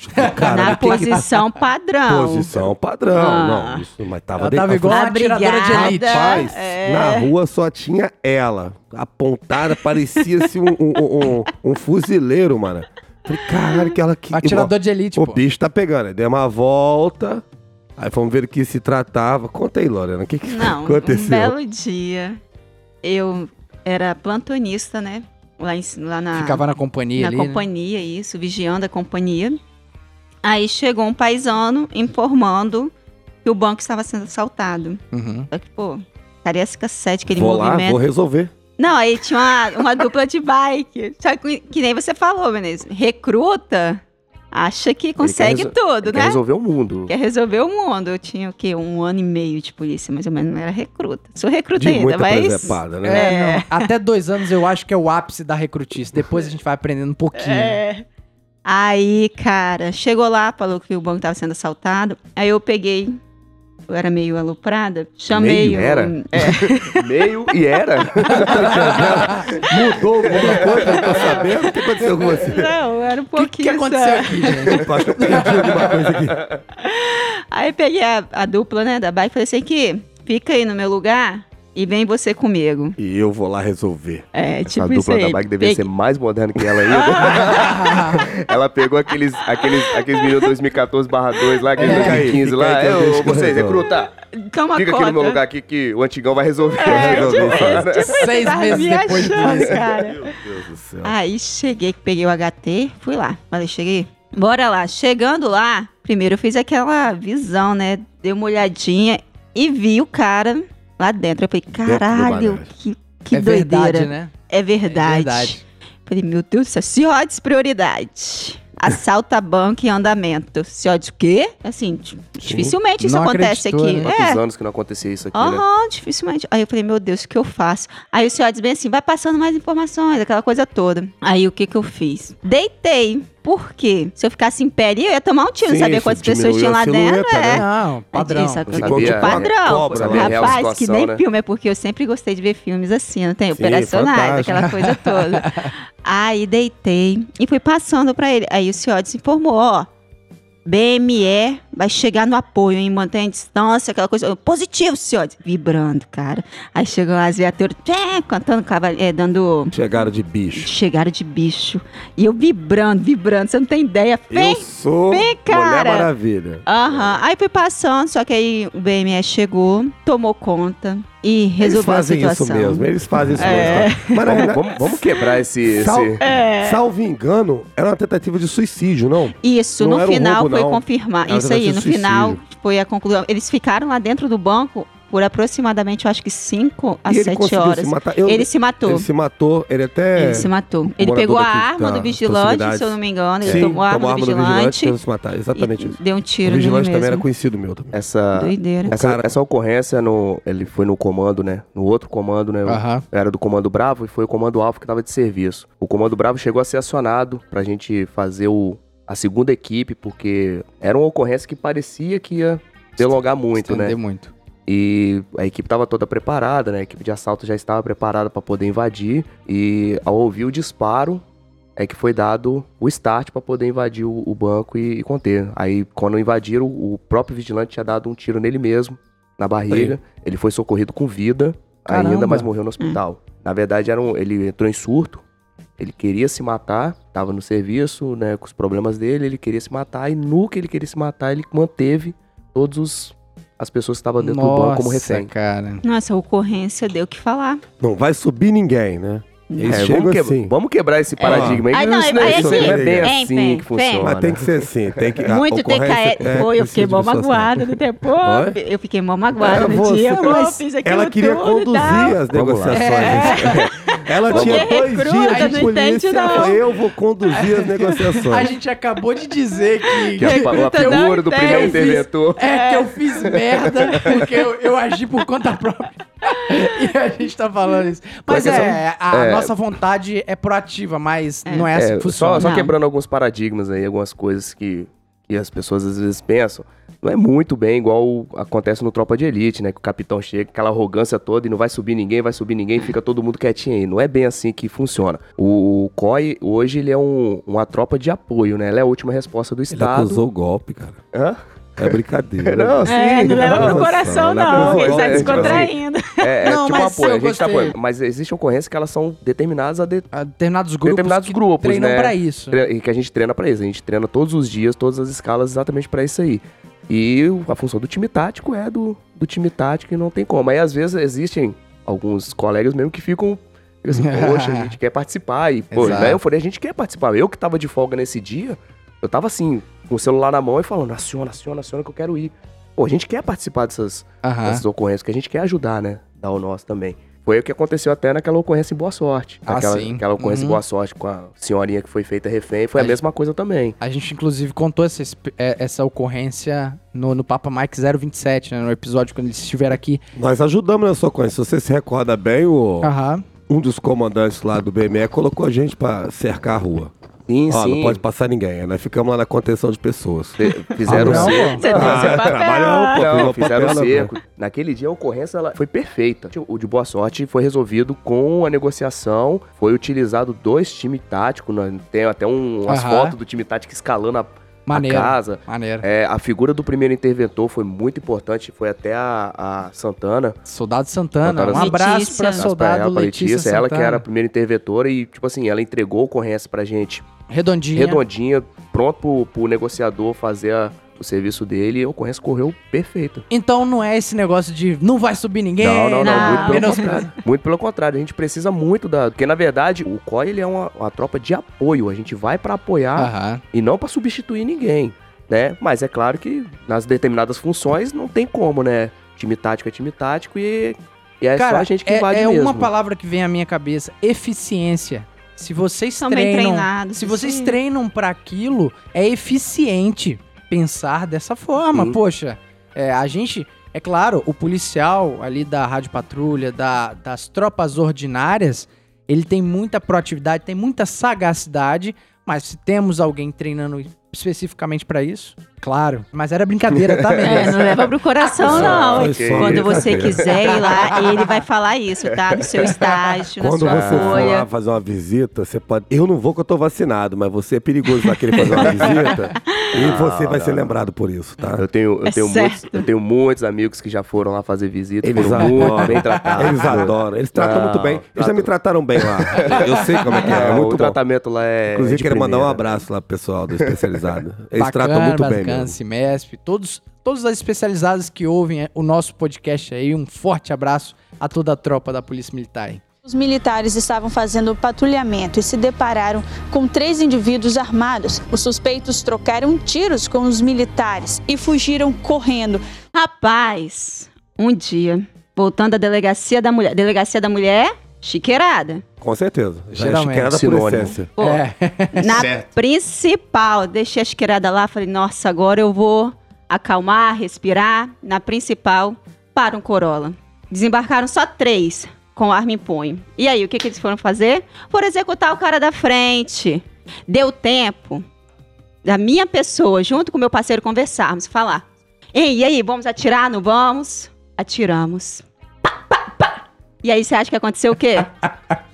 falei, Caralho, Na o que que- posição padrão. Posição padrão. Ah. Não, isso, mas tava Ela deitada. tava igual uma Abrigada, atiradora de elite. Rapaz, é. na rua só tinha ela. Apontada, parecia-se um, um, um- um fuzileiro, mano. Falei, caralho, que ela que. Atirador de elite, O pô. bicho tá pegando. Aí deu uma volta. Aí fomos ver do que se tratava. Conta aí, Lorena. O que, que Não, um aconteceu? belo dia, eu era plantonista, né? Lá, em, lá na, Ficava na companhia na ali, né? companhia, isso, vigiando a companhia. Aí chegou um paisano informando que o banco estava sendo assaltado. Uhum. Só que, pô, Cariacica 7, aquele vou lá, movimento. vou resolver. Não, aí tinha uma, uma dupla de bike. Só que, que nem você falou, Menezes. Recruta. Acha que Ele consegue tudo, Ele né? Quer resolver o mundo. Quer resolver o mundo. Eu tinha o quê? Um ano e meio de polícia, mais ou menos. Não era recruta. Sou recruta De ainda, muita mas. né? É, É. Até dois anos eu acho que é o ápice da recrutice. Depois a gente vai aprendendo um pouquinho. É. Aí, cara, chegou lá, falou que o banco tava sendo assaltado. Aí eu peguei. Eu era meio aloprada. Chamei Meio? o- Era? É. Meio e era. Mudou alguma coisa? Eu tô sabendo? O que aconteceu com você? Não, era um O que, pouquinho. que aconteceu só. aqui, gente? Eu acho que eu perdi alguma coisa aqui. Aí peguei a, a dupla, né, da bike e falei assim: que fica aí no meu lugar e vem você comigo. E eu vou lá resolver. É, Essa tipo isso dupla aí. da bike devia Peguei- ser mais moderna que ela ainda. ela pegou aqueles, aqueles, aqueles meninos 2014 2 lá, aqueles aí, 2015 fica lá. aí que eu eu vocês, recruta, Toma fica aqui no meu lugar aqui que o antigão vai resolver. É, resolver tipo isso tipo isso, Seis meses me depois de achando, polícia. cara. Meu Deus do céu. Aí cheguei, peguei o HT, fui lá. Falei, cheguei. Bora lá. Chegando lá, primeiro eu fiz aquela visão, né? Dei uma olhadinha e vi o cara lá dentro. Eu falei, caralho, que, que é doideira. verdade, né? É verdade. É verdade. Falei, meu Deus do céu, CIODES prioridade. Assalta banco em andamento. CIODES o quê? Assim, di- dificilmente isso Não acontece aqui. né? É, Quantos anos que não acontecia isso aqui, né? Aham, dificilmente. Aí eu falei, meu Deus, o que eu faço? Aí o senhor diz bem assim, vai passando mais informações, aquela coisa toda. Aí o que que eu fiz? Deitei. Por quê? Se eu ficasse em pé ali, eu ia tomar um tiro, Sim, sabia isso quantas pessoas tinham lá dentro? silhueta, É. né? Não, padrão. Isso, Sabia- de tipo uma padrão. cobra, Sabia Rapaz, que situação, nem né? filme, é porque eu sempre gostei de ver filmes assim, não tem? Sim, Operacionais, fantástico. aquela coisa toda. Aí deitei e fui passando pra ele. Aí o senhor se informou, ó. BME vai chegar no apoio, hein? Mantém a distância, aquela coisa. Positivo, senhor. Vibrando, cara. Aí chegou lá as viaturas, tchê, cantando, é, dando. Chegaram de bicho. Chegaram de bicho. E eu vibrando, vibrando. Você não tem ideia. Eu Vem! sou vem, Mulher cara. Maravilha. Aham. Aí fui passando, só que aí o BME chegou, tomou conta e Eles resolveu a fazem situação. isso mesmo, eles fazem isso É. mesmo. Mas na Vamos, verdade, vamos, vamos quebrar esse... sal- esse... É. salvo engano, era uma tentativa de suicídio, não? Isso, Não no era um final roubo, foi. Era Isso aí, no de final suicídio. foi a conclusão. Eles ficaram lá dentro do banco por aproximadamente, eu acho que 5 a e ele 7 conseguiu horas. se matar. Eu- Ele se matou. Ele se matou, ele até... Ele se matou. Ele pegou a arma do vigilante, se eu não me engano. Ele Sim, tomou a arma do vigilante, tentou se matar, exatamente isso. deu um O tiro nele vigilante mesmo. também era conhecido meu também. Essa, Doideira. essa, cara- essa ocorrência, no, ele foi no comando, né? No outro comando, né? Aham. Era do Comando Bravo e foi o Comando Alfa que estava de serviço. O Comando Bravo chegou a ser acionado pra gente fazer o, a segunda equipe, porque era uma ocorrência que parecia que ia delongar muito, né? Estender muito. E a equipe estava toda preparada, né? A equipe de assalto já estava preparada para poder invadir. E ao ouvir o disparo, é que foi dado o start para poder invadir o, o banco e, e conter. Aí, quando invadiram, o próprio vigilante tinha dado um tiro nele mesmo, na barriga. Ele foi socorrido com vida ainda, Caramba. mas morreu no hospital. Na verdade, era um- ele entrou em surto. Ele queria se matar, estava no serviço, né, com os problemas dele, ele queria se matar e no que ele queria se matar, ele manteve todos os as pessoas que estavam dentro do banco como Nossa, refém. cara. Nossa, a ocorrência deu o que falar. Não vai subir ninguém, né? Eles É, vamos, que- assim. vamos quebrar esse paradigma aí. Aí não, isso, não é, aí isso assim, não é bem assim vem, que vem. funciona. Mas tem que ser assim, tem que... a Muito TKE. é Foi, eu fiquei mó magoada no tempo. Eu fiquei mó magoada É, no dia. Pô, mas fiz aquilo Ela queria conduzir as negociações. Ela Porque tinha dois dias de polícia. Ela eu vou conduzir as A negociações. gente acabou de dizer que. Que é a, a figura do tem. primeiro interventor. É, que eu fiz merda porque eu, eu agi por conta própria. e a gente tá falando isso. Mas é, a é. nossa vontade é proativa, mas não é assim É, que funciona. só, só quebrando alguns paradigmas aí, algumas coisas que, que as pessoas às vezes pensam. Não é muito bem igual acontece no Tropa de Elite, né? Que o capitão chega, aquela arrogância toda e não vai subir ninguém, vai subir ninguém, fica todo mundo quietinho aí. Não é bem assim que funciona. O, o COI, hoje, ele é um- uma tropa de apoio, né? Ela é a última resposta do Ele Estado. acusou o golpe, cara. Hã? É brincadeira. Não, sim. É, não leva pro coração, não, não. não, Ele tá é, tipo assim, descontraindo. É, é Não, tipo um mas apoio, a gente tá apoiando. Mas existem ocorrências que elas são determinadas a de- A determinados grupos, Determinados que grupos, treinam né? pra isso. e que a gente treina pra isso. A gente treina todos os dias, todas as escalas exatamente pra isso aí. E a função do time tático é do, do time tático e não tem como. Aí às vezes existem alguns colegas mesmo que ficam assim, poxa, a gente quer participar. E, pô, né, eu falei, a gente quer participar. Eu que tava de folga nesse dia, eu tava assim, com o celular na mão e falando, aciona, aciona, aciona que eu quero ir. Pô, a gente quer participar dessas, Aham. dessas ocorrências, que a gente quer ajudar, né? Dar o nosso também. Foi o que aconteceu até naquela ocorrência em Boa Sorte. Ah, aquela, sim. aquela ocorrência Uhum. em Boa Sorte com a senhorinha que foi feita refém, foi a Aí- mesma coisa também. A gente, inclusive, contou essa, esp- é, essa ocorrência no, no Papa Mike 027, né? No episódio quando eles estiveram aqui. Nós ajudamos na sua coisa. Se você se recorda bem, o, Aham. um dos comandantes lá do BME colocou a gente pra cercar a rua. Sim, Ó, sim. não pode passar ninguém. Nós ficamos lá na contenção de pessoas. Fizeram Ah, não, cerco. Você papel. trabalhamos, pô. Não, pegou fizeram papel, né, cerco. Naquele dia a ocorrência ela foi perfeita. O de Boa Sorte foi resolvido com a negociação. Foi utilizado dois times táticos. né? Tem até um, umas Aham. fotos do time tático escalando a, Maneiro. a casa. Maneiro. É, a figura do primeiro interventor foi muito importante. Foi até a, a Santana. Soldado Santana. Soldado Um abraço Letícia. pra Abraço pra soldado ela, pra Letícia, ela que Santana. era a primeira interventora e, tipo assim, ela entregou a ocorrência pra gente Redondinha. redondinha, pronto pro, pro negociador fazer a- o serviço dele e a ocorrência correu perfeita. Então não é esse negócio de não vai subir ninguém. Não, não, não, Não. muito pelo Menos- contrário. Muito pelo contrário, a gente precisa muito da. Porque na verdade o COI ele é uma, uma tropa de apoio. A gente vai pra apoiar e não pra substituir ninguém, né? Mas é claro que nas determinadas funções não tem como, né? Time tático é time tático e, e é Cara, só a gente que é, invade é mesmo. uma palavra que vem à minha cabeça: eficiência. Se vocês São bem treinam, treinados. se vocês sim. treinam pra aquilo, é eficiente pensar dessa forma. Sim. Poxa, é, a gente, é claro, o policial ali da Rádio Patrulha, da- das tropas ordinárias, ele tem muita proatividade, tem muita sagacidade, mas se temos alguém treinando especificamente pra isso, claro. Mas era brincadeira, tá, É, não leva pro coração, não. Foi só Quando você quiser ir lá, ele vai falar isso, tá? No seu estágio, na Quando sua você for lá fazer uma visita, você pode. Eu não vou que eu tô vacinado, mas você é perigoso lá querer fazer uma visita e você vai não, ser não. lembrado por isso, tá? Eu tenho, eu, É tenho muitos, eu tenho muitos amigos que já foram lá fazer visita, Eles foram adoram. muito bem tratados. Eles adoram, eles tratam Não, muito bem. Eles já me trataram bem lá. Eu sei como é que é, é Não, muito o bom. tratamento lá é. Inclusive, de quero mandar um abraço lá pro pessoal do especializado. Eles Bacana, tratam muito bem bacana. Cimesp, todos, todas as especializadas que ouvem o nosso podcast aí, um forte abraço a toda a tropa da Polícia Militar. Os militares estavam fazendo patrulhamento e se depararam com três indivíduos armados. Os suspeitos trocaram tiros com os militares e fugiram correndo. Rapaz, um dia, voltando da delegacia da mulher. Delegacia da mulher, chiqueirada. Com certeza. Já é Geralmente. chiqueirada por Sinônimo. essência. Pô, É. na Certo. principal, deixei a chiqueirada lá, falei, nossa, agora eu vou acalmar, respirar. Na principal, para um Corolla. Desembarcaram só três com arma em punho. E aí, o que, que eles foram fazer? Foram executar o cara da frente. Deu tempo da minha pessoa, junto com meu parceiro, conversarmos, falar. Ei, e aí, vamos atirar? Não vamos? Atiramos. Pá, pá, pá. E aí, você acha que aconteceu o quê?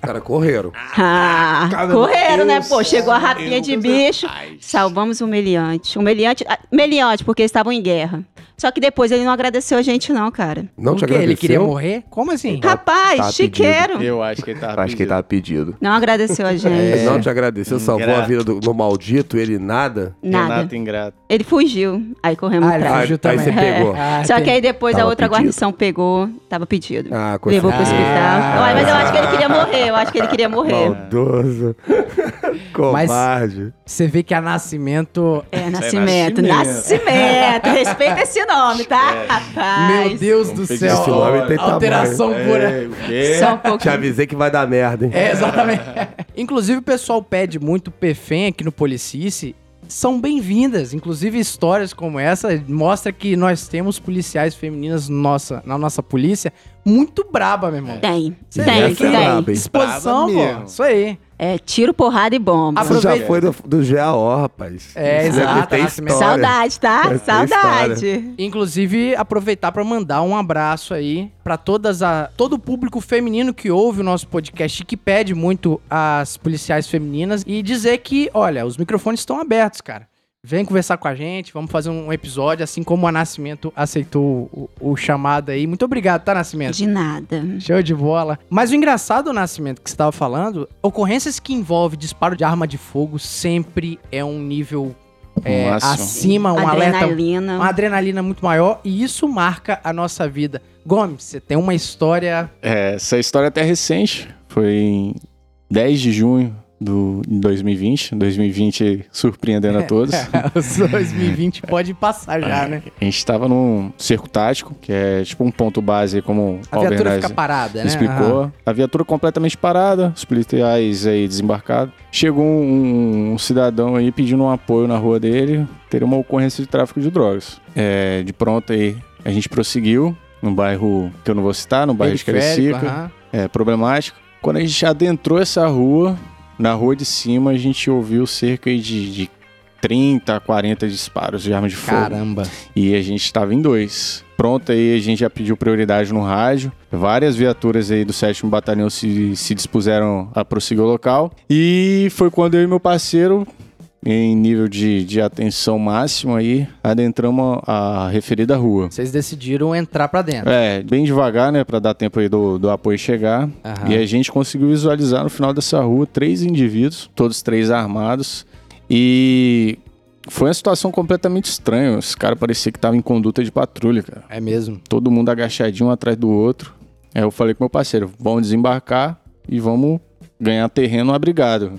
Os caras correram. Ah, correram, né? Pô, chegou a rapinha de bicho. Salvamos o meliante. O meliante, ah, meliante, porque eles estavam em guerra. Só que depois ele não agradeceu a gente, não, cara. Não te quê? Ele agradeceu? queria morrer? Como assim? Rapaz, tá chiqueiro. Eu acho que ele tá. Acho que ele tava pedido. Não agradeceu a gente. Não te agradeceu, salvou a vida do, do maldito, ele nada. Nada. Renato ingrato. Ele fugiu. Aí corremos Ah, ele atrás. fugiu Aí você pegou. Ah, Só que aí depois a Tava outra pedido. guarnição pegou, tava pedido. Ah, coisa Levou pro boa. hospital. Ah. Mas eu acho que ele queria morrer. Eu acho que ele queria morrer. Maldoso. Covarde. Você vê que a Nascimento... É, Nascimento. Nascimento. Nascimento. Respeita esse nome, tá? Rapaz. Meu Deus do Vamos pedir céu. esse nome tem Alteração pura. É, o quê? Só um Te pouquinho. avisei que vai dar merda, hein? É, exatamente. Inclusive, o pessoal pede muito PFEM aqui no Policice. São bem-vindas. Inclusive, histórias como essa mostra que nós temos policiais femininas nossa, na nossa polícia muito braba, meu irmão. Tem, tem, é tem. braba? Disposição, pô. Isso aí. É tiro, porrada e bomba. Você já foi do, do GAO, rapaz. É, Você exato. Saudade, tá? Saudade. Inclusive, aproveitar para mandar um abraço aí para todas a todo o público feminino que ouve o nosso podcast e que pede muito as policiais femininas e dizer que, olha, os microfones estão abertos, cara. Vem conversar com a gente, vamos fazer um episódio, assim como a Nascimento aceitou o, o chamado aí. Muito obrigado, tá, Nascimento? De nada. Show de bola. Mas o engraçado, Nascimento, que você estava falando, ocorrências que envolvem disparo de arma de fogo sempre é um nível é, acima, um alerta Adrenalina. uma adrenalina muito maior e isso marca a nossa vida. Gomes, você tem uma história. É, essa história é até recente. Foi em 10 de junho do em 2020. 2020 surpreendendo a todos. Os 2020 pode passar já, né? A gente estava num cerco tático, que é tipo um ponto base, como o A viatura Albernaz fica parada, né? explicou. Aham. A viatura completamente parada, os policiais aí desembarcados. Chegou um, um cidadão aí pedindo um apoio na rua dele, ter uma ocorrência de tráfico de drogas. É, de pronto aí, a gente prosseguiu no bairro que eu não vou citar, no bairro de Carecica aham. é, problemático. Quando a gente adentrou essa rua, na rua de cima, a gente ouviu cerca de, de 30 40 disparos de arma de fogo. Caramba. E a gente estava em dois. Pronto, aí a gente já pediu prioridade no rádio. Várias viaturas aí do 7 Batalhão se, se dispuseram a prosseguir o local. E foi quando eu e meu parceiro, em nível de, de atenção máximo aí, adentramos a, a referida rua. Vocês decidiram entrar pra dentro. É, bem devagar, né, Pra dar tempo aí do, do apoio chegar. Aham. E a gente conseguiu visualizar no final dessa rua três indivíduos, todos três armados. E foi uma situação completamente estranha. Esse cara parecia que tava em conduta de patrulha, cara. É mesmo. Todo mundo agachadinho um atrás do outro. Aí eu falei com meu parceiro, vamos desembarcar e vamos ganhar terreno abrigado.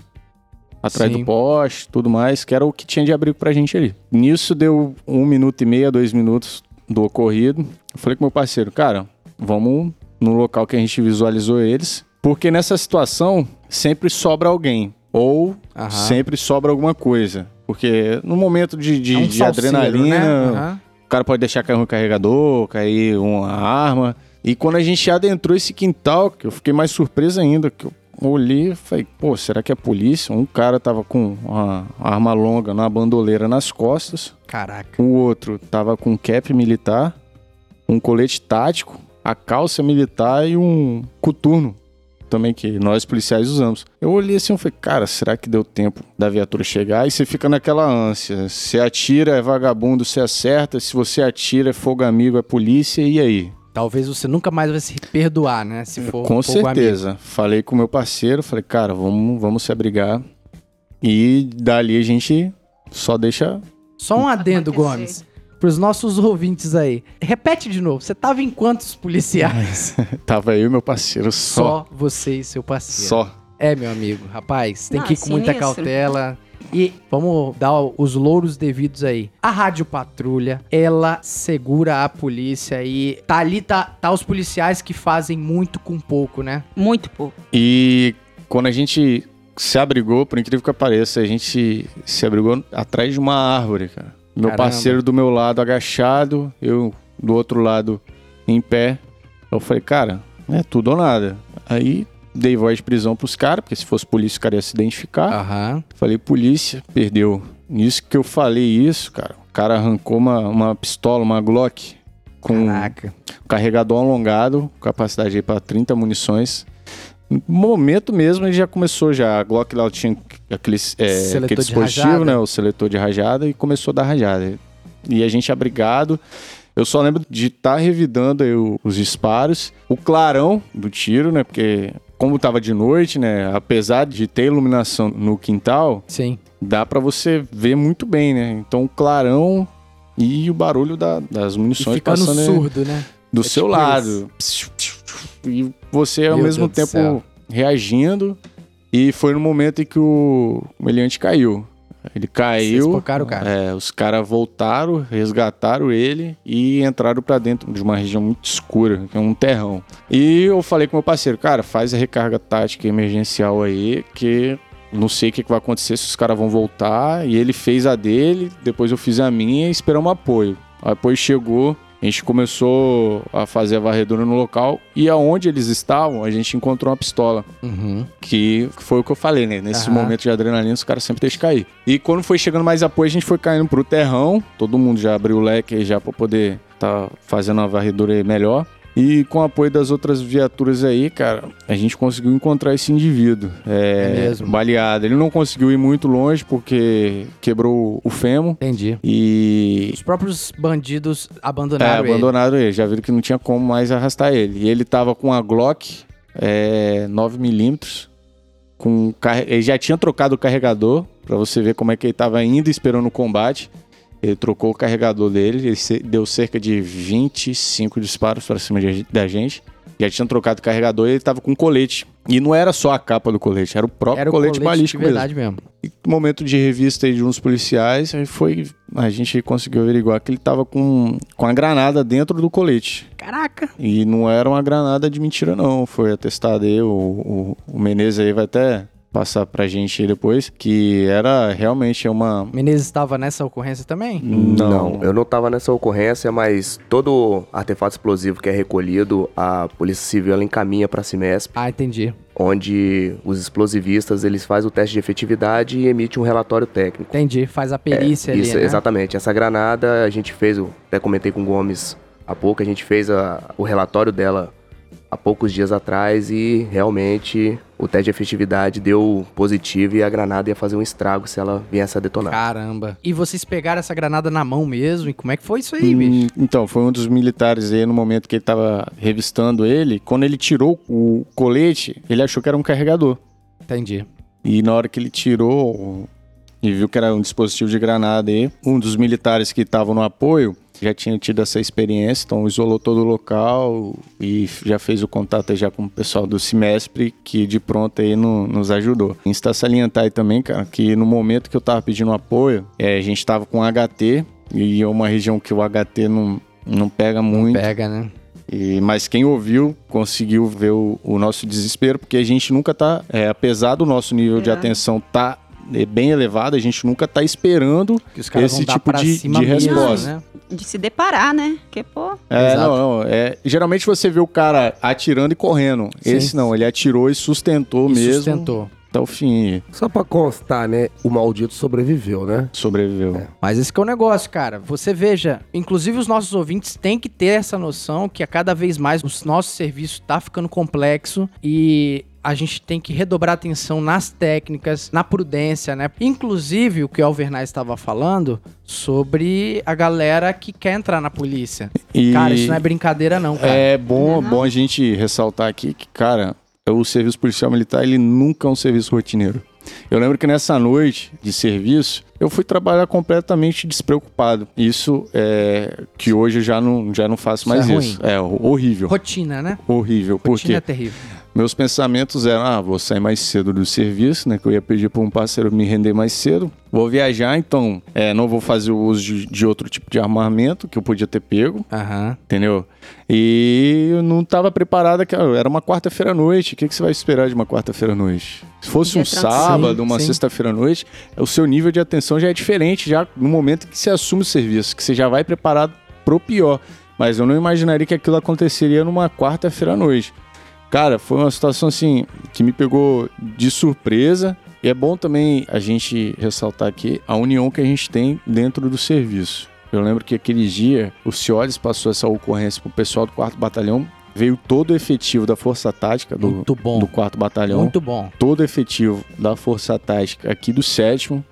Atrás Sim. do poste, tudo mais, que era o que tinha de abrigo pra gente ali. Nisso deu um minuto e meio, dois minutos do ocorrido. Eu falei com meu parceiro, cara, vamos no local que a gente visualizou eles. Porque nessa situação sempre sobra alguém. Ou Aham. sempre sobra alguma coisa. Porque no momento de, de, É um de adrenalina, né? O cara pode deixar cair um carregador, cair uma arma. E quando a gente adentrou esse quintal, que eu fiquei mais surpreso ainda, que eu olhei e falei, pô, será que é polícia? Um cara tava com uma arma longa na bandoleira nas costas, Caraca. o outro tava com cap militar, um colete tático, a calça militar e um coturno também que nós policiais usamos. Eu olhei assim e falei, cara, será que deu tempo da viatura chegar? E você fica naquela ânsia. Se atira é vagabundo, se acerta. Se você atira é fogo amigo, é polícia. E aí? Talvez você nunca mais vai se perdoar, né? Se for Com fogo certeza. Falei com o meu parceiro, falei, cara, vamos, vamos se abrigar. E dali a gente só deixa. Só um adendo, Acontecer. Gomes. Pros nossos ouvintes aí. Repete de novo. Você tava em quantos policiais? Tava eu e meu parceiro só. Só você e seu parceiro. Só. É, meu amigo. Rapaz, tem Não, que ir com muita cautela. E vamos dar os louros devidos aí. A Rádio Patrulha, ela segura a polícia e tá ali, tá, tá os policiais que fazem muito com pouco, né? Muito pouco. E quando a gente se abrigou, por incrível que pareça, a gente se abrigou atrás de uma árvore, cara. Meu Caramba. parceiro do meu lado agachado, eu do outro lado em pé. Eu falei, cara, é tudo ou nada. Aí dei voz de prisão pros caras, porque se fosse polícia, o cara ia se identificar. Aham. Falei, polícia, perdeu. Nisso que eu falei isso, cara, o cara arrancou uma, uma pistola, uma Glock, com Caraca. carregador alongado, capacidade aí para 30 munições. No momento mesmo ele já começou já, a Glock lá tinha aquele, é, aquele dispositivo, né, o seletor de rajada e começou a dar rajada. E a gente abrigado, eu só lembro de estar revidando aí o- os disparos, o clarão do tiro, né, porque como tava de noite, né, apesar de ter iluminação no quintal, Sim. dá pra você ver muito bem, né? Então o clarão e o barulho da- das E munições ficando passando surdo, né? do É seu tipo lado. E você ao Meu mesmo Deus tempo reagindo. E foi no momento em que o Meliante caiu. Ele Vocês caiu. o cara. É, os caras voltaram, resgataram ele e entraram pra dentro de uma região muito escura, que é um terrão. E eu falei com meu parceiro, cara, faz a recarga tática emergencial aí, que não sei o que que vai acontecer se os caras vão voltar. E ele fez a dele, depois eu fiz a minha e esperamos apoio. O apoio chegou, a gente começou a fazer a varredura no local e aonde eles estavam, a gente encontrou uma pistola. Uhum. Que foi o que eu falei, né? Nesse Aham. momento de adrenalina, os caras sempre deixam cair. E quando foi chegando mais apoio, a gente foi caindo pro terrão. Todo mundo já abriu o leque aí já pra poder tá fazendo uma varredura melhor. E com o apoio das outras viaturas aí, cara, a gente conseguiu encontrar esse indivíduo. É, É mesmo? Baleado. Ele não conseguiu ir muito longe porque quebrou o fêmur. Entendi. E Os próprios bandidos é, abandonaram ele. abandonaram ele. Já viram que não tinha como mais arrastar ele. E ele tava com a Glock é, 9mm. Com Ele já tinha trocado o carregador, pra você ver como é que ele tava ainda esperando o combate. Ele trocou o carregador dele, ele se- deu cerca de 25 disparos pra cima de- da gente. Já tinha trocado o carregador e ele tava com colete E não era só a capa do colete, era o próprio Era o colete, colete, balístico de mesmo. verdade mesmo. E no momento de revista aí de uns policiais, aí foi. A gente conseguiu averiguar que ele tava com, com a granada dentro do colete. Caraca! E não era uma granada de mentira, não. Foi atestado aí, o, o, o Menezes aí vai até passar pra gente aí depois, que era realmente uma. Menezes estava nessa ocorrência também? Não. eu não tava nessa ocorrência, mas todo artefato explosivo que é recolhido, a Polícia Civil ela encaminha pra Cimesp, Ah, entendi. onde os explosivistas eles fazem o teste de efetividade e emite um relatório técnico. Entendi. Faz a perícia ali, Isso, né? exatamente. Essa granada a gente fez, eu até comentei com o Gomes há pouco, a gente fez a- o relatório dela há poucos dias atrás e realmente o teste de efetividade deu positivo e a granada ia fazer um estrago se ela viesse a detonar. Caramba. E vocês pegaram essa granada na mão mesmo? E como é que foi isso aí, Hum, bicho? Então, foi um dos militares aí no momento que ele tava revistando ele. Quando ele tirou o colete, ele achou que era um carregador. Entendi. E na hora que ele tirou e viu que era um dispositivo de granada aí, um dos militares que estavam no apoio já tinha tido essa experiência, então isolou todo o local e já fez o contato já com o pessoal do Cimespre, que de pronto aí no- nos ajudou. A gente está salientar aí também, cara, que no momento que eu tava pedindo apoio, é, a gente tava com HT, e é uma região que o HT não, não pega muito. Pega, né? E, mas quem ouviu conseguiu ver o, o nosso desespero, porque a gente nunca tá, é, apesar do nosso nível de É. atenção tá é, bem elevado, a gente nunca tá esperando Que os caras esse tipo de, de mesmo, resposta. né? De se deparar, né? Porque, pô, É, Exato. não, não. É, geralmente você vê o cara atirando e correndo. Sim. Esse não, ele atirou e sustentou E mesmo sustentou. até o fim. Só pra constar, né? O maldito sobreviveu, né? Sobreviveu. Mas esse que é o negócio, cara. Você veja, inclusive os nossos ouvintes têm que ter essa noção que a cada vez mais o nosso serviço tá ficando complexo e a gente tem que redobrar atenção nas técnicas, na prudência, né? Inclusive, o que o Alvernaz estava falando sobre a galera que quer entrar na polícia. E Cara, isso não é brincadeira não, cara. é bom, Não é bom a gente ressaltar aqui que, cara, o serviço policial militar, ele nunca é um serviço rotineiro. Eu lembro que nessa noite de serviço, eu fui trabalhar completamente despreocupado. Isso é que hoje eu já não, já não faço Isso mais é isso. É horrível. Rotina, né? Horrível. Por Rotina quê? é terrível. Meus pensamentos eram, ah, vou sair mais cedo do serviço, né? Que eu ia pedir para um parceiro me render mais cedo. Vou viajar, então é, não vou fazer o uso de, de outro tipo de armamento que eu podia ter pego, Aham. entendeu? E eu não estava preparado, que era uma quarta-feira à noite. O que, que você vai esperar de uma quarta-feira à noite? Se fosse um sábado, Sim, uma sexta-feira à noite, o seu nível de atenção já é diferente, já no momento que você assume o serviço, que você já vai preparado pro pior. Mas eu não imaginaria que aquilo aconteceria numa quarta-feira à noite. Cara, foi uma situação assim que me pegou de surpresa. E é bom também a gente ressaltar aqui a união que a gente tem dentro do serviço. Eu lembro que aquele dia o Cioles passou essa ocorrência pro pessoal do 4 Batalhão. Veio todo o efetivo da Força Tática do, Muito bom. do 4 Batalhão. Muito bom. Todo o efetivo da Força Tática aqui do sétimo.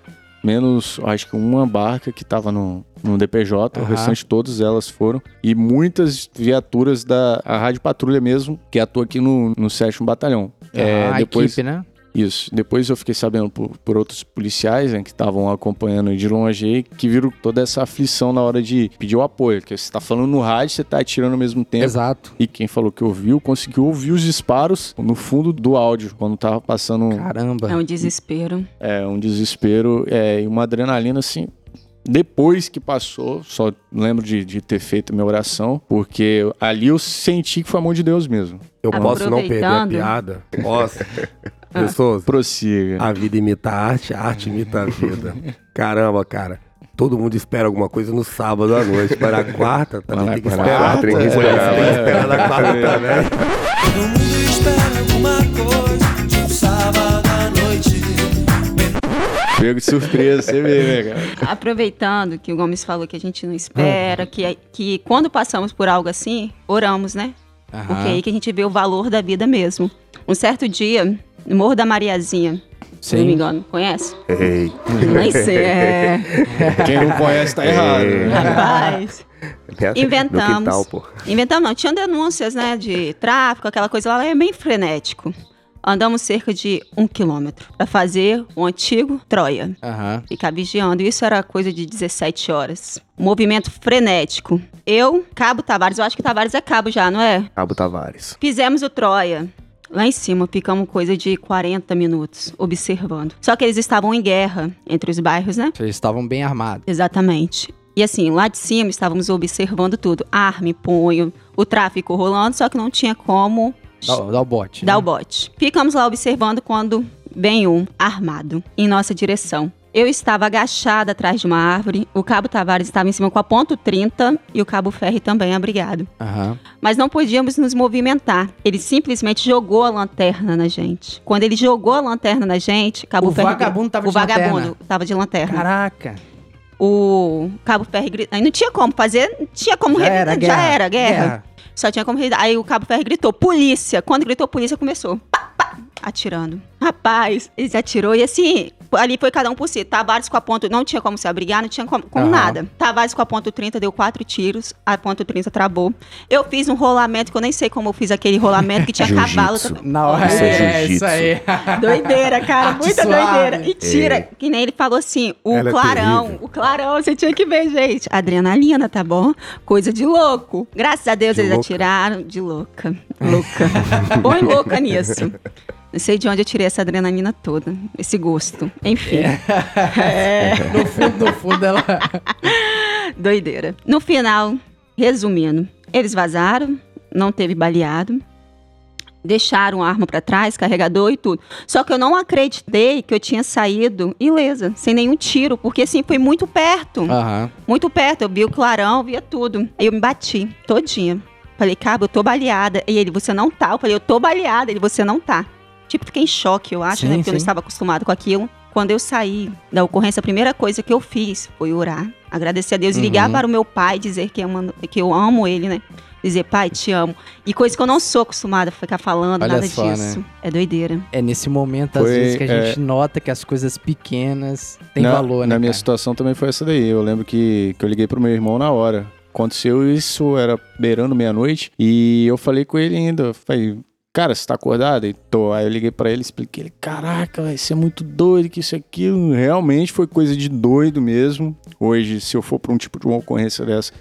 Menos, acho que uma barca que tava no, no DPJ, o Aham. restante todas elas foram. E muitas viaturas da a Rádio Patrulha mesmo, que atua aqui no, no sétimo Batalhão. É, Ah, a depois, equipe, né? isso. Depois eu fiquei sabendo por, por outros policiais né, que estavam acompanhando de longe aí, que viram toda essa aflição na hora de pedir o apoio. Que você tá falando no rádio, você tá atirando ao mesmo tempo. Exato. E quem falou que ouviu, conseguiu ouvir os disparos no fundo do áudio, quando tava passando um- Caramba. é um desespero. é, um desespero é, e uma adrenalina assim. Depois que passou, só lembro de, de ter feito minha oração, porque ali eu senti que foi a mão de Deus mesmo. Eu posso não perder a piada? Posso? Pessoas, Prossiga. a vida imita a arte, a arte imita a vida. Caramba, cara. Todo mundo espera alguma coisa no sábado à noite. Para a quarta, também tem que esperar. quarta, tem que esperar, Tem que vai. esperar na quarta também. Todo mundo espera alguma coisa Pego de surpresa, você vê, né, cara? Aproveitando que o Gomes falou que a gente não espera, que, que quando passamos por algo assim, oramos, né? Aham. Porque é aí que a gente vê o valor da vida mesmo. Um certo dia, no Morro da Mariazinha, se não me Sim. engano, conhece? Ei, Nem sei, é... Quem não conhece tá errado. É. né? Rapaz... Inventamos. Quintal. Inventamos não, tinham denúncias, né, de tráfico, aquela coisa lá, é bem frenético. Andamos cerca de um quilômetro para fazer o antigo Troia. Aham. Ficar vigiando. Isso era coisa de 17 horas. Movimento frenético. Eu, Cabo Tavares, eu acho que Tavares é cabo já, não é? Cabo Tavares. Fizemos o Troia. Lá em cima, ficamos coisa de 40 minutos observando. Só que eles estavam em guerra entre os bairros, né? Eles estavam bem armados. Exatamente. E assim, lá de cima estávamos observando tudo. Arma punho, o tráfico rolando, só que não tinha como Dá, dá o bote. dar né? o bote. Ficamos lá observando quando vem um armado em nossa direção. Eu estava agachada atrás de uma árvore, o cabo Tavares estava em cima com a ponto 30 e o cabo Ferri também abrigado. Aham. Mas não podíamos nos movimentar. Ele simplesmente jogou a lanterna na gente. Quando ele jogou a lanterna na gente, Cabo O Ferri vagabundo o de vagabundo lanterna. tava de lanterna. Caraca. O Cabo Ferri gritou. Aí não tinha como fazer, não tinha como Já re- era já guerra. era guerra. Só tinha como. Aí o Cabo Ferri gritou, polícia. Quando gritou polícia, começou. Pá, pá, atirando. Rapaz, ele atirou e assim, ali foi cada um por si. Tavares com a ponto, não tinha como se abrigar, não tinha como, como Aham. nada. Tavares com a ponto 30 deu quatro tiros, a ponto 30 travou. Eu fiz um rolamento, que eu nem sei como eu fiz aquele rolamento, que tinha cavalo. Na hora. É É, isso aí. Doideira, cara, Arte muita suave. doideira. E tira, que nem ele falou assim, o Ela é clarão, terrível. o clarão, você tinha que ver, gente. Adrenalina, tá bom? Coisa de louco. Graças a Deus De eles louca. atiraram de louca. Louca. Põe louca nisso. Não sei de onde eu tirei essa adrenalina toda, esse gosto. Enfim. É. No fundo, no fundo, ela. Doideira. No final, resumindo, eles vazaram, não teve baleado, deixaram a arma pra trás, carregador e tudo. Só que eu não acreditei que eu tinha saído ilesa, sem nenhum tiro, porque assim foi muito perto, Aham. muito perto. Eu vi o clarão, via tudo. Aí eu me bati todinha. Falei, cabo, eu tô baleada. E ele, você não tá. Eu falei, eu tô baleada. Ele, você não tá. Tipo, fiquei em choque, eu acho, Sim, né? Porque eu não sim. estava acostumado com aquilo. Quando eu saí da ocorrência, a primeira coisa que eu fiz foi orar, agradecer a Deus e ligar Uhum. para o meu pai, dizer que eu, amo, que eu amo ele, né? Dizer, pai, te amo. E coisa que eu não sou acostumada a ficar falando, Olha nada só, disso. né? É doideira. É nesse momento, às Foi, vezes, que a é. gente nota que as coisas pequenas têm na, valor, né? Na minha cara? situação também foi essa daí. Eu lembro que, que eu liguei pro meu irmão na hora. Aconteceu isso, era beirando meia-noite. E eu falei com ele ainda. eu Falei, cara, você tá acordado? Ele tô. Aí eu liguei pra ele, expliquei. Ele, caraca, vai ser muito doido que isso aqui realmente foi coisa de doido mesmo. Hoje, se eu for pra um tipo de uma ocorrência dessa,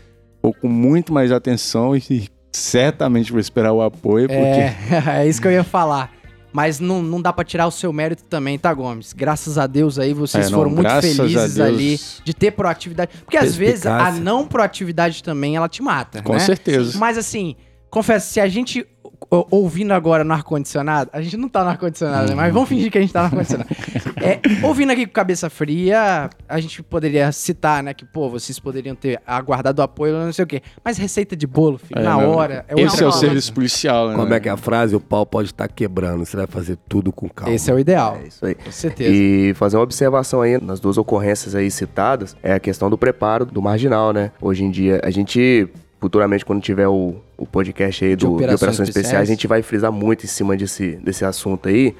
vou com muito mais atenção e certamente vou esperar o apoio, porque É, é isso que eu ia falar. Mas não, não dá pra tirar o seu mérito também, tá, Gomes? Graças a Deus aí, vocês É, não, foram muito felizes ali de ter proatividade. Porque às vezes a não proatividade também, ela te mata, com né? certeza. Mas assim, confesso, se a gente ouvindo agora no ar-condicionado, a gente não tá no ar-condicionado, né? Mas vamos fingir que a gente tá no ar-condicionado. É, ouvindo aqui com cabeça fria, a gente poderia citar, né? Que, pô, vocês poderiam ter aguardado o apoio, não sei o quê. Mas receita de bolo, filho, É, na não. hora. É Esse é o serviço policial, né? Como é que é a frase? O pau pode estar quebrando. Você vai fazer tudo com calma. Esse é o ideal, É isso aí. com certeza. E fazer uma observação aí nas duas ocorrências aí citadas é a questão do preparo do marginal, né? Hoje em dia, a gente, futuramente, quando tiver o, o podcast aí De do, de operações operações, especiais, especiais. a gente vai frisar muito em cima desse, desse assunto aí,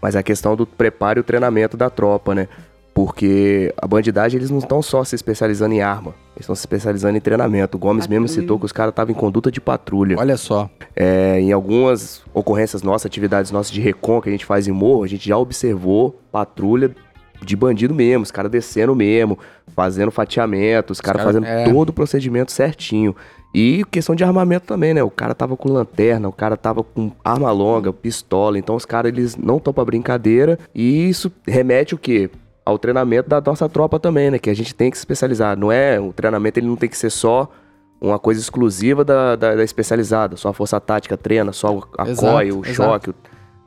mas a questão do preparo e o treinamento da tropa, né? Porque a bandidagem, eles não estão só se especializando em arma, eles estão se especializando em treinamento. O Gomes mesmo Patrulha. citou que os caras estavam em conduta de patrulha. Olha só. É, em algumas ocorrências nossas, atividades nossas de recon que a gente faz em morro, a gente já observou patrulha de bandido mesmo, os caras descendo mesmo, fazendo fatiamento, os caras cara- fazendo é. todo o procedimento certinho. E questão de armamento também, né? O cara tava com lanterna, o cara tava com arma longa, pistola. Então os caras, eles não estão pra brincadeira. E isso remete o quê? Ao treinamento da nossa tropa também, né? Que a gente tem que se especializar. Não é... O treinamento, ele não tem que ser só uma coisa exclusiva da, da, da especializada. Só a força tática treina, só a Exato, COI, o exato. choque,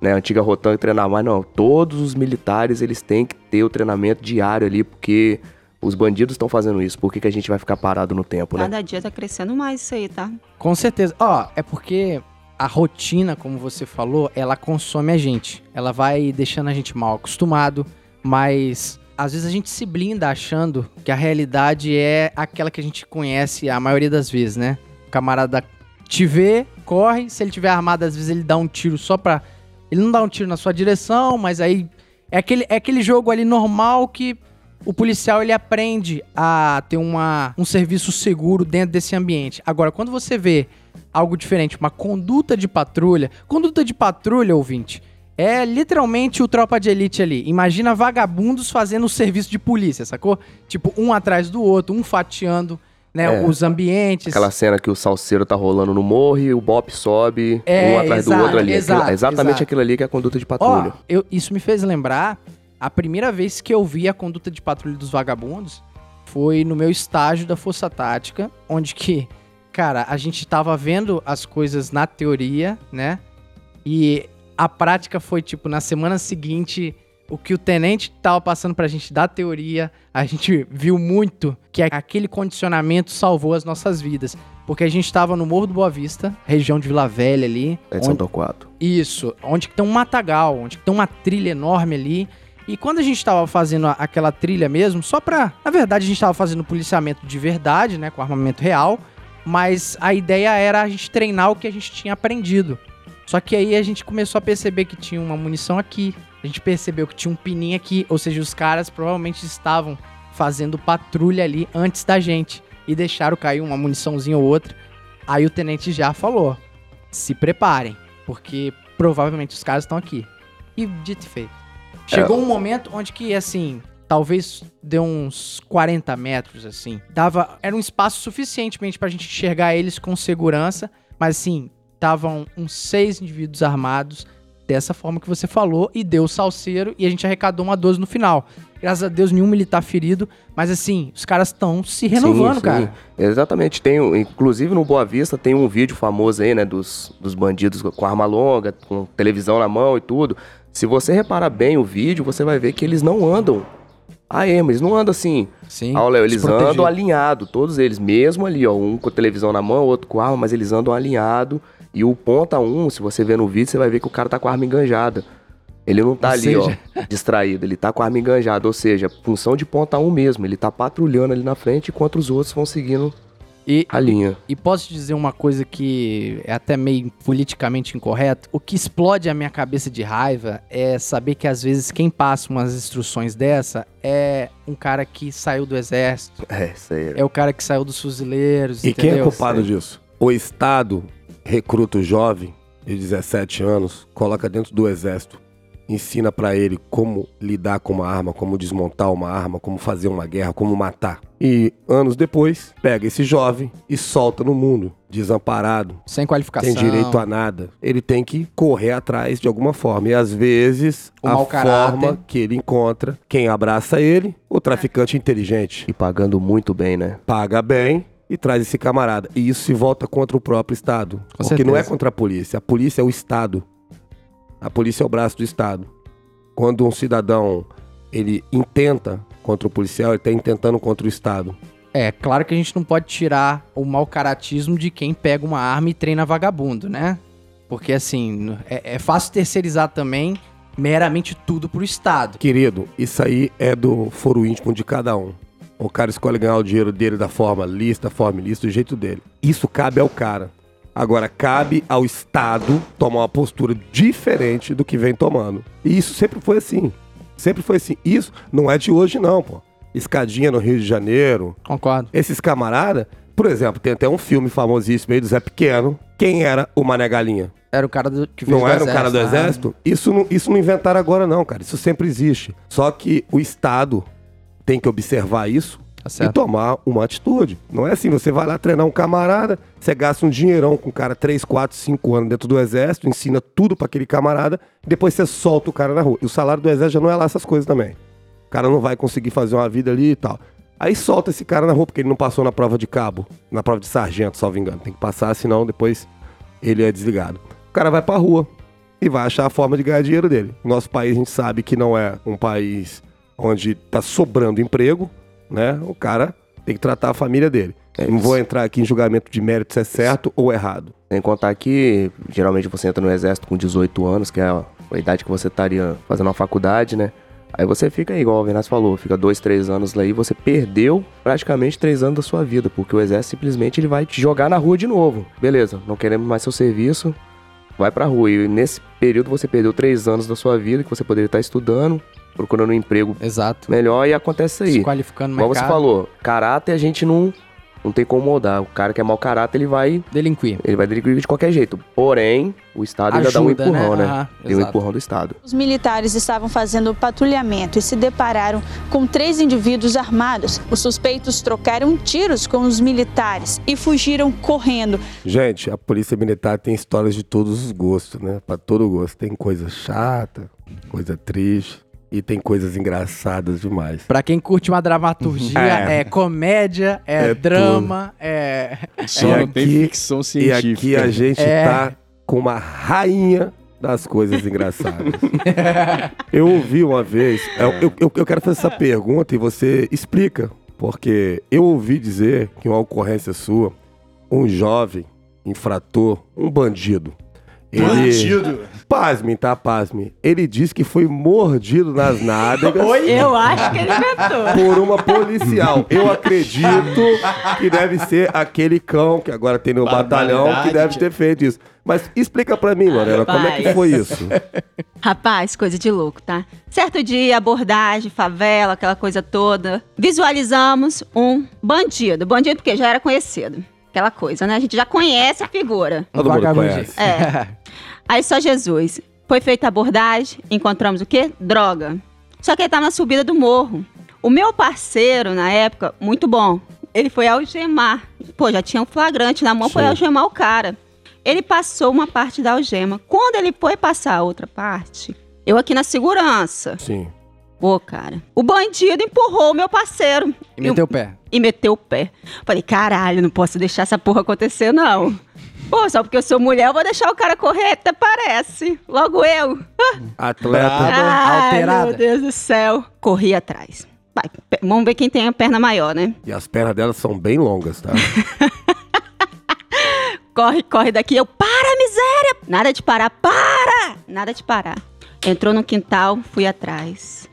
né, a antiga Rotan que treinava mais. Não, todos os militares, eles têm que ter o treinamento diário ali, porque os bandidos estão fazendo isso. Por que, que a gente vai ficar parado no tempo, né? Cada dia tá crescendo mais isso aí, tá? Com certeza. Ó, é porque a rotina, como você falou, ela consome a gente. Ela vai deixando a gente mal acostumado, mas às vezes a gente se blinda achando que a realidade é aquela que a gente conhece a maioria das vezes, né? O camarada te vê, corre, se ele tiver armado, às vezes ele dá um tiro só pra. Ele não dá um tiro na sua direção, mas aí. É aquele, é aquele jogo ali normal que o policial ele aprende a ter uma, um serviço seguro dentro desse ambiente. Agora, quando você vê algo diferente, uma conduta de patrulha, conduta de patrulha, ouvinte, é literalmente o tropa de elite ali. Imagina vagabundos fazendo o serviço de polícia, sacou? Tipo, um atrás do outro, um fatiando. né? É. Os ambientes. Aquela cena que o salseiro tá rolando no morro e o bop sobe, É, um atrás exato, do outro ali. Aquilo- exato, exatamente exato. aquilo ali que é a conduta de Ó, patrulha. eu- isso me fez lembrar a primeira vez que eu vi a conduta de patrulha dos vagabundos foi no meu estágio da Força Tática, onde que, cara, a gente tava vendo as coisas na teoria, né? E a prática foi tipo na semana seguinte, o que o tenente tava passando pra gente da teoria, a gente viu muito que aquele condicionamento salvou as nossas vidas. Porque a gente tava no Morro do Boa Vista, região de Vila Velha ali, É de onde- Torquato. isso, onde que tem um matagal, onde que tem uma trilha enorme ali. E quando a gente tava fazendo aquela trilha mesmo, só pra. Na verdade, a gente tava fazendo policiamento de verdade, né? Com armamento real. Mas a ideia era a gente treinar o que a gente tinha aprendido. Só que aí a gente começou a perceber que tinha uma munição aqui. A gente percebeu que tinha um pininho aqui. Ou seja, os caras provavelmente estavam fazendo patrulha ali antes da gente. E deixaram cair uma muniçãozinha ou outra. Aí o tenente já falou: se preparem, porque provavelmente os caras estão aqui. E dito e feito. Chegou um momento onde que, assim, talvez deu uns 40 metros, assim. Dava. Era um espaço suficientemente pra gente enxergar eles com segurança. Mas assim, estavam uns seis indivíduos armados dessa forma que você falou e deu o salseiro e a gente arrecadou uma 12 no final. Graças a Deus, nenhum militar ferido, mas assim, os caras estão se renovando, Sim, sim. cara. Exatamente. Tem, inclusive no Boa Vista tem um vídeo famoso aí, né, dos, dos bandidos com arma longa, com televisão na mão e tudo. Se você reparar bem o vídeo, você vai ver que eles não andam a ema, eles não andam assim. Sim. Ah, Léo, eles andam alinhado, todos eles, mesmo ali, ó, um com a televisão na mão, outro com arma, mas eles andam alinhado. E o ponta um, se você ver no vídeo, você vai ver que o cara tá com a arma enganjada. Ele não tá Ou ali, seja- ó, distraído, ele tá com a arma enganjada, ou seja, função de ponta um mesmo, ele tá patrulhando ali na frente enquanto os outros vão seguindo E, a linha. E posso te dizer uma coisa que é até meio politicamente incorreto? O que explode a minha cabeça de raiva é saber que às vezes quem passa umas instruções dessa é um cara que saiu do exército, É, isso aí. é o cara que saiu dos fuzileiros, E quem é entendeu? culpado disso? O Estado recruta o jovem de 17 anos, coloca dentro do exército, ensina pra ele como lidar com uma arma, como desmontar uma arma, como fazer uma guerra, como matar. E anos depois, pega esse jovem e solta no mundo, desamparado, Sem qualificação. tem direito a nada. Ele tem que correr atrás de alguma forma. E às vezes, O a forma que ele encontra, quem abraça ele, o traficante inteligente E pagando muito bem, né? paga bem e traz esse camarada. E isso se volta contra o próprio Estado. Com porque não é certeza. contra a polícia. A polícia é o Estado. A polícia é o braço do Estado. Quando um cidadão ele intenta contra o policial, ele está intentando contra o Estado. É, claro que a gente não pode tirar o mau caratismo de quem pega uma arma e treina vagabundo, né? Porque assim, é, é fácil terceirizar também meramente tudo pro Estado. Querido, isso aí é do foro íntimo de cada um. O cara escolhe ganhar o dinheiro dele da forma da forma ilícita, do jeito dele. Isso cabe ao cara. Agora, cabe ao Estado tomar uma postura diferente do que vem tomando. E isso sempre foi assim. Sempre foi assim. Isso não é de hoje, não, pô. Escadinha no Rio de Janeiro. Concordo. Esses camarada, por exemplo, tem até um filme famosíssimo aí do Zé Pequeno. Quem era o Mané Galinha? Era o cara do, que veio Não era um cara do exército? Isso não, isso não inventaram agora, não, cara. Isso sempre existe. Só que o Estado tem que observar isso Tá e tomar uma atitude. Não é assim, você vai lá treinar um camarada, você gasta um dinheirão com um cara 3, 4, 5 anos dentro do exército, ensina tudo pra aquele camarada, depois você solta o cara na rua. E o salário do exército já não é lá essas coisas também. O cara não vai conseguir fazer uma vida ali e tal. Aí solta esse cara na rua, porque ele não passou na prova de cabo, na prova de sargento, salvo engano. Tem que passar, senão depois ele é desligado. O cara vai pra rua e vai achar a forma de ganhar dinheiro dele. Nosso país, a gente sabe que não é um país onde tá sobrando emprego, né? O cara tem que tratar a família dele. É não vou entrar aqui em julgamento de mérito se é certo ou errado. Sem contar que geralmente você entra no exército com 18 anos, que é a idade que você estaria fazendo uma faculdade, né? Aí você fica aí, igual o Venaz falou, fica dois, três anos lá e você perdeu praticamente três anos da sua vida, porque o exército simplesmente ele vai te jogar na rua de novo. Beleza, não queremos mais seu serviço, vai pra rua. E nesse período você perdeu três anos da sua vida que você poderia estar estudando, procurando um emprego Exato. melhor e acontece isso Se aí. qualificando no Igual você falou, caráter a gente não, Não tem como mudar. O cara que é mau caráter, ele vai, Delinquir. ele vai delinquir de qualquer jeito. Porém, o Estado ainda dá um Ajuda, empurrão, né? né? Aham, Tem um empurrão do Estado. Os militares estavam fazendo patrulhamento e se depararam com três indivíduos armados. Os suspeitos trocaram tiros com os militares e fugiram correndo. Gente, a polícia militar tem histórias de todos os gostos, né? Pra todo gosto. Tem coisa chata, coisa triste e tem coisas engraçadas demais. Pra quem curte uma dramaturgia, é, É. comédia, é, É drama, é. Só E não tem ficção E científica. aqui a gente É. tá com uma rainha das coisas engraçadas. eu ouvi uma vez, eu, eu- eu- eu quero fazer essa pergunta e você explica, porque eu ouvi dizer que uma ocorrência sua, um jovem infrator, um bandido. Ele, Bandido. Pasme, tá? Pasme. Ele disse que foi mordido nas nádegas Eu acho que ele inventou. por uma policial. Eu acredito que deve ser aquele cão que agora tem no batalhão que deve ter feito isso. Mas explica pra mim, Lorena, como é que Rapaz. foi isso? Rapaz, coisa de louco, tá? Certo dia, abordagem, favela, aquela coisa toda. Visualizamos um bandido. Bandido porque já era conhecido. Aquela coisa, né? A gente já conhece a figura. Todo mundo conhece. É. Aí só Jesus. Foi feita a abordagem, encontramos o quê? Droga. Só que ele tava na subida do morro. O meu parceiro, na época, muito bom. Ele foi algemar. Pô, já tinha um flagrante na mão, foi Sim. algemar o cara. Ele passou uma parte da algema. Quando ele foi passar a outra parte, eu aqui na segurança. Sim. Pô, cara. O bandido empurrou o meu parceiro. E meteu o pé. E meteu o pé. Falei, caralho, não posso deixar essa porra acontecer, não. Pô, só porque eu sou mulher, eu vou deixar o cara correr, até parece. Logo eu. Atleta. Ai, alterada. meu Deus do céu. Corri atrás. Vai, vamos ver quem tem a perna maior, né? E as pernas dela são bem longas, tá? Corre, corre daqui. Eu, para, miséria! Nada de parar, para! Nada de parar. Entrou no quintal, fui atrás.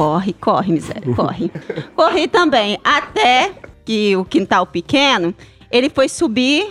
Corre, corre, miséria, corre. Corri também, até que o quintal pequeno, ele foi subir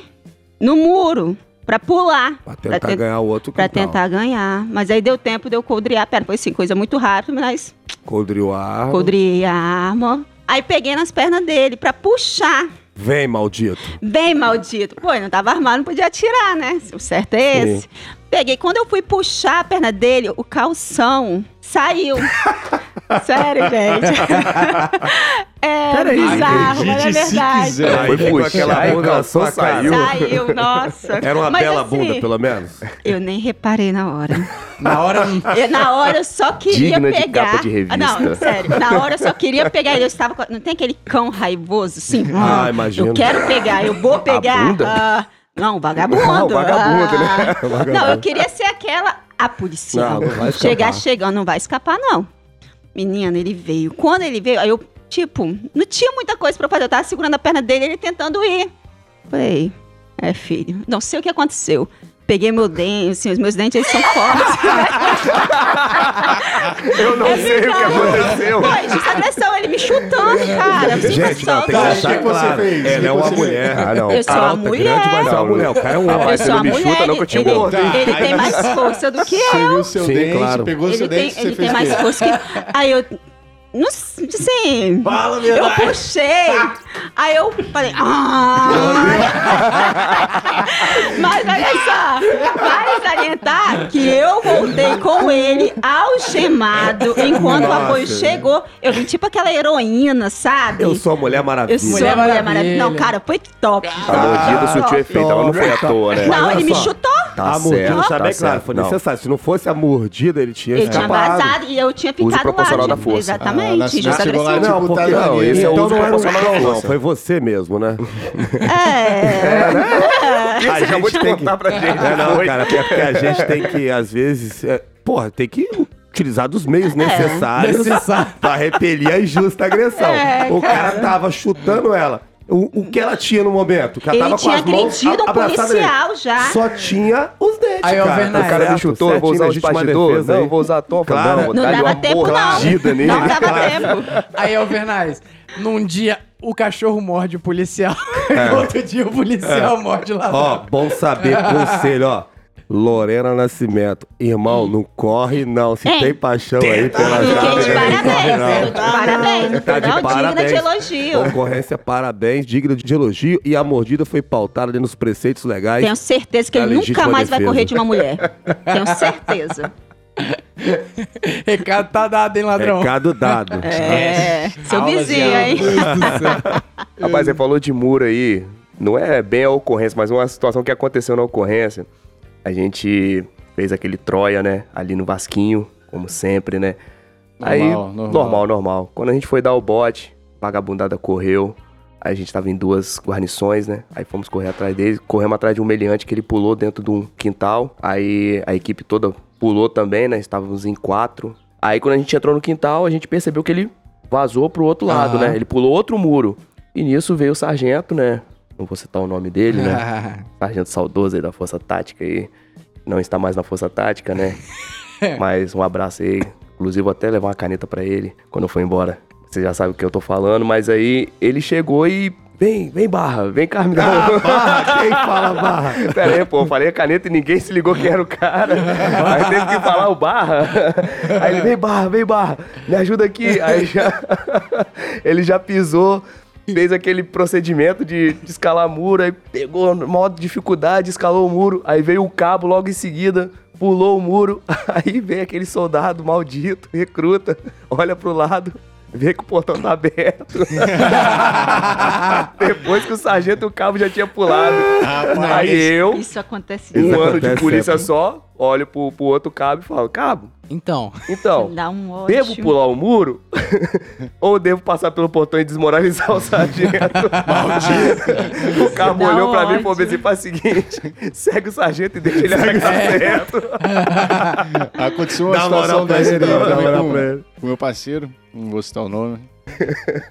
no muro pra pular. Pra tentar ten- ganhar o outro Pra quintal. tentar ganhar. Mas aí deu tempo de eu coldrear a perna. Foi assim, coisa muito rápida, mas Coldriu a arma. coldriei a arma. Aí peguei nas pernas dele pra puxar. Vem, maldito. Bem maldito. Pô, eu não tava armado, não podia atirar, né? O certo é Sim. esse. Peguei. Quando eu fui puxar a perna dele, o calção saiu. Sério, gente. é Peraí, bizarro, mas é verdade. ficou puxar aquela bunda cara. saiu. Saiu, nossa. Era uma Mas, bela assim, bunda, pelo menos. Eu nem reparei na hora. Na hora. Eu, na hora eu só queria Digna de pegar. capa de revista. Ah, Não, sério. Na hora eu só queria pegar. Eu estava. com- Não tem aquele cão raivoso, assim? Ah, hum, imagino. Eu quero pegar, eu vou pegar. bunda? ah, não, vagabundo. Ah, o vagabundo, né? Ah. Não, eu queria ser aquela. A policial. Não, não vai Chegar escapar. chegando, não vai escapar, não. Menina, ele veio. Quando ele veio, aí eu, tipo, não tinha muita coisa pra fazer. Eu tava segurando a perna dele ele tentando ir. Falei, é, filho, não sei o que aconteceu. Peguei meu dente, assim, os meus dentes eles são fortes. Eu não É sei o que bizarro. aconteceu. Foi justa agressão, ele me chutando, cara. Você Gente, não, tem que Tá, deixar que você fez? Ela é uma mulher. Ah, não. Eu sou uma Alta, mulher. grande, mas é uma Não, mulher. O cara é um homem. Eu você sou não a me mulher, chuta, não, que eu ele, te ele, mordo. ele tem mais força do que eu. viu seu Sim, dente, claro. pegou Ele seu tem, dente, ele tem mais força que. Aí eu. Não sei, assim. Fala a Eu verdade. puxei. Aí eu falei. Ah! Mas olha só. Vale salientar que eu voltei com ele algemado. Enquanto o Nossa. apoio chegou, eu vim tipo aquela heroína, sabe? Eu sou a Mulher Maravilha. Eu sou Mulher a Mulher Maravilha. Maravilha. Não, cara, foi top. A mordida surtiu efeito, ela não foi à toa, né? Não, ele me chutou. Tá a mordida, certo, sabe tá é claro, certo. foi Não. necessário. Se não fosse a mordida, ele tinha Ele tinha escapado. vazado e eu tinha ficado proporcional lá. da força. Exatamente. Ah, na justa cidade chegou lá, agressão. Não, Tipo, porque não, esse é o então não era um cão, não. Foi você mesmo, né? É. Você A acabou gente de tem contar que- pra gente. É, não, foi. cara, porque porque a gente tem que, às vezes, é, porra, tem que utilizar dos meios necessários Necessário. pra repelir a injusta agressão. É, o cara tava chutando ela. O, o que ela tinha no momento? Que ela Ele tava tinha com as mãos agredido um abraçadas nele. policial já. Só tinha os dentes, Aí, ô, cara. Bernardo, O cara me chutou, eu vou usar o certinho, legítima bastidor. defesa Não, aí. vou usar a topa. Claro. Não, vou Não dar-lhe dava uma tempo, não. mordida nele. Não dava tempo. Aí, Alvernaz, num dia o cachorro morde o policial. É. Outro dia o policial morde lá. Ó, bom saber, conselho, ó. Lorena Nascimento. Irmão, não corre não. Se Hein? tem paixão aí pela Fiquei jovem, de não corre parabéns. não. Tô de parabéns. Tá de Não, digna parabéns. de elogio. Concorrência, parabéns, digna de elogio. E a mordida foi pautada ali nos preceitos legais. Tenho certeza que ele nunca legítima mais vai defesa. correr de uma mulher. Tenho certeza. Recado tá dado, hein, ladrão? Recado dado. É, seu Aulas de vizinho, hein? Rapaz, você falou de muro aí. Não é bem a ocorrência, mas uma situação que aconteceu na ocorrência. A gente fez aquele Troia, né? Ali no Vasquinho, como sempre, né? aí, Normal, normal. normal, normal. Quando a gente foi dar o bote, a vagabundada correu. Aí a gente tava em duas guarnições, né? Aí fomos correr atrás dele. Corremos atrás de um meliante que ele pulou dentro de um quintal. Aí a equipe toda pulou também, né? Estávamos em quatro. Aí quando a gente entrou no quintal, a gente percebeu que ele vazou pro outro lado, né? Ele pulou outro muro. E nisso veio o sargento, né? Não vou citar o nome dele, né? Sargento saudoso aí da Força Tática aí. Não está mais na Força Tática, né? Mas um abraço aí. Inclusive, vou até levar uma caneta pra ele quando eu for embora. Você já sabe o que eu tô falando, mas aí ele chegou e. Vem, vem barra, vem cá, me dá um- Barra, quem fala barra? Pera aí, pô, eu falei a caneta e ninguém se ligou quem era o cara. Aí teve que falar o barra. Aí ele, vem barra, vem barra, me ajuda aqui. Aí já. Ele já pisou, fez aquele procedimento de, de escalar muro, aí pegou modo dificuldade, escalou o muro. Aí veio o cabo logo em seguida, pulou o muro. Aí vem aquele soldado maldito, recruta, olha pro lado. Vê que o portão tá aberto. Depois que o sargento e o cabo já tinha pulado. Aí eu, Isso acontece um Isso ano acontece de polícia sempre. só, olho pro, pro outro cabo e falo, cabo, Então, então, Dá um ódio. devo pular o muro? ou devo passar pelo portão e desmoralizar o sargento? Maldito. O cabo Dá olhou pra mim e falou assim, faz o seguinte, segue o sargento e deixa ele arrancar certo. Aconteceu uma Dá situação dessa ele, também dá moral com, pra ele. com meu parceiro, não vou citar o nome.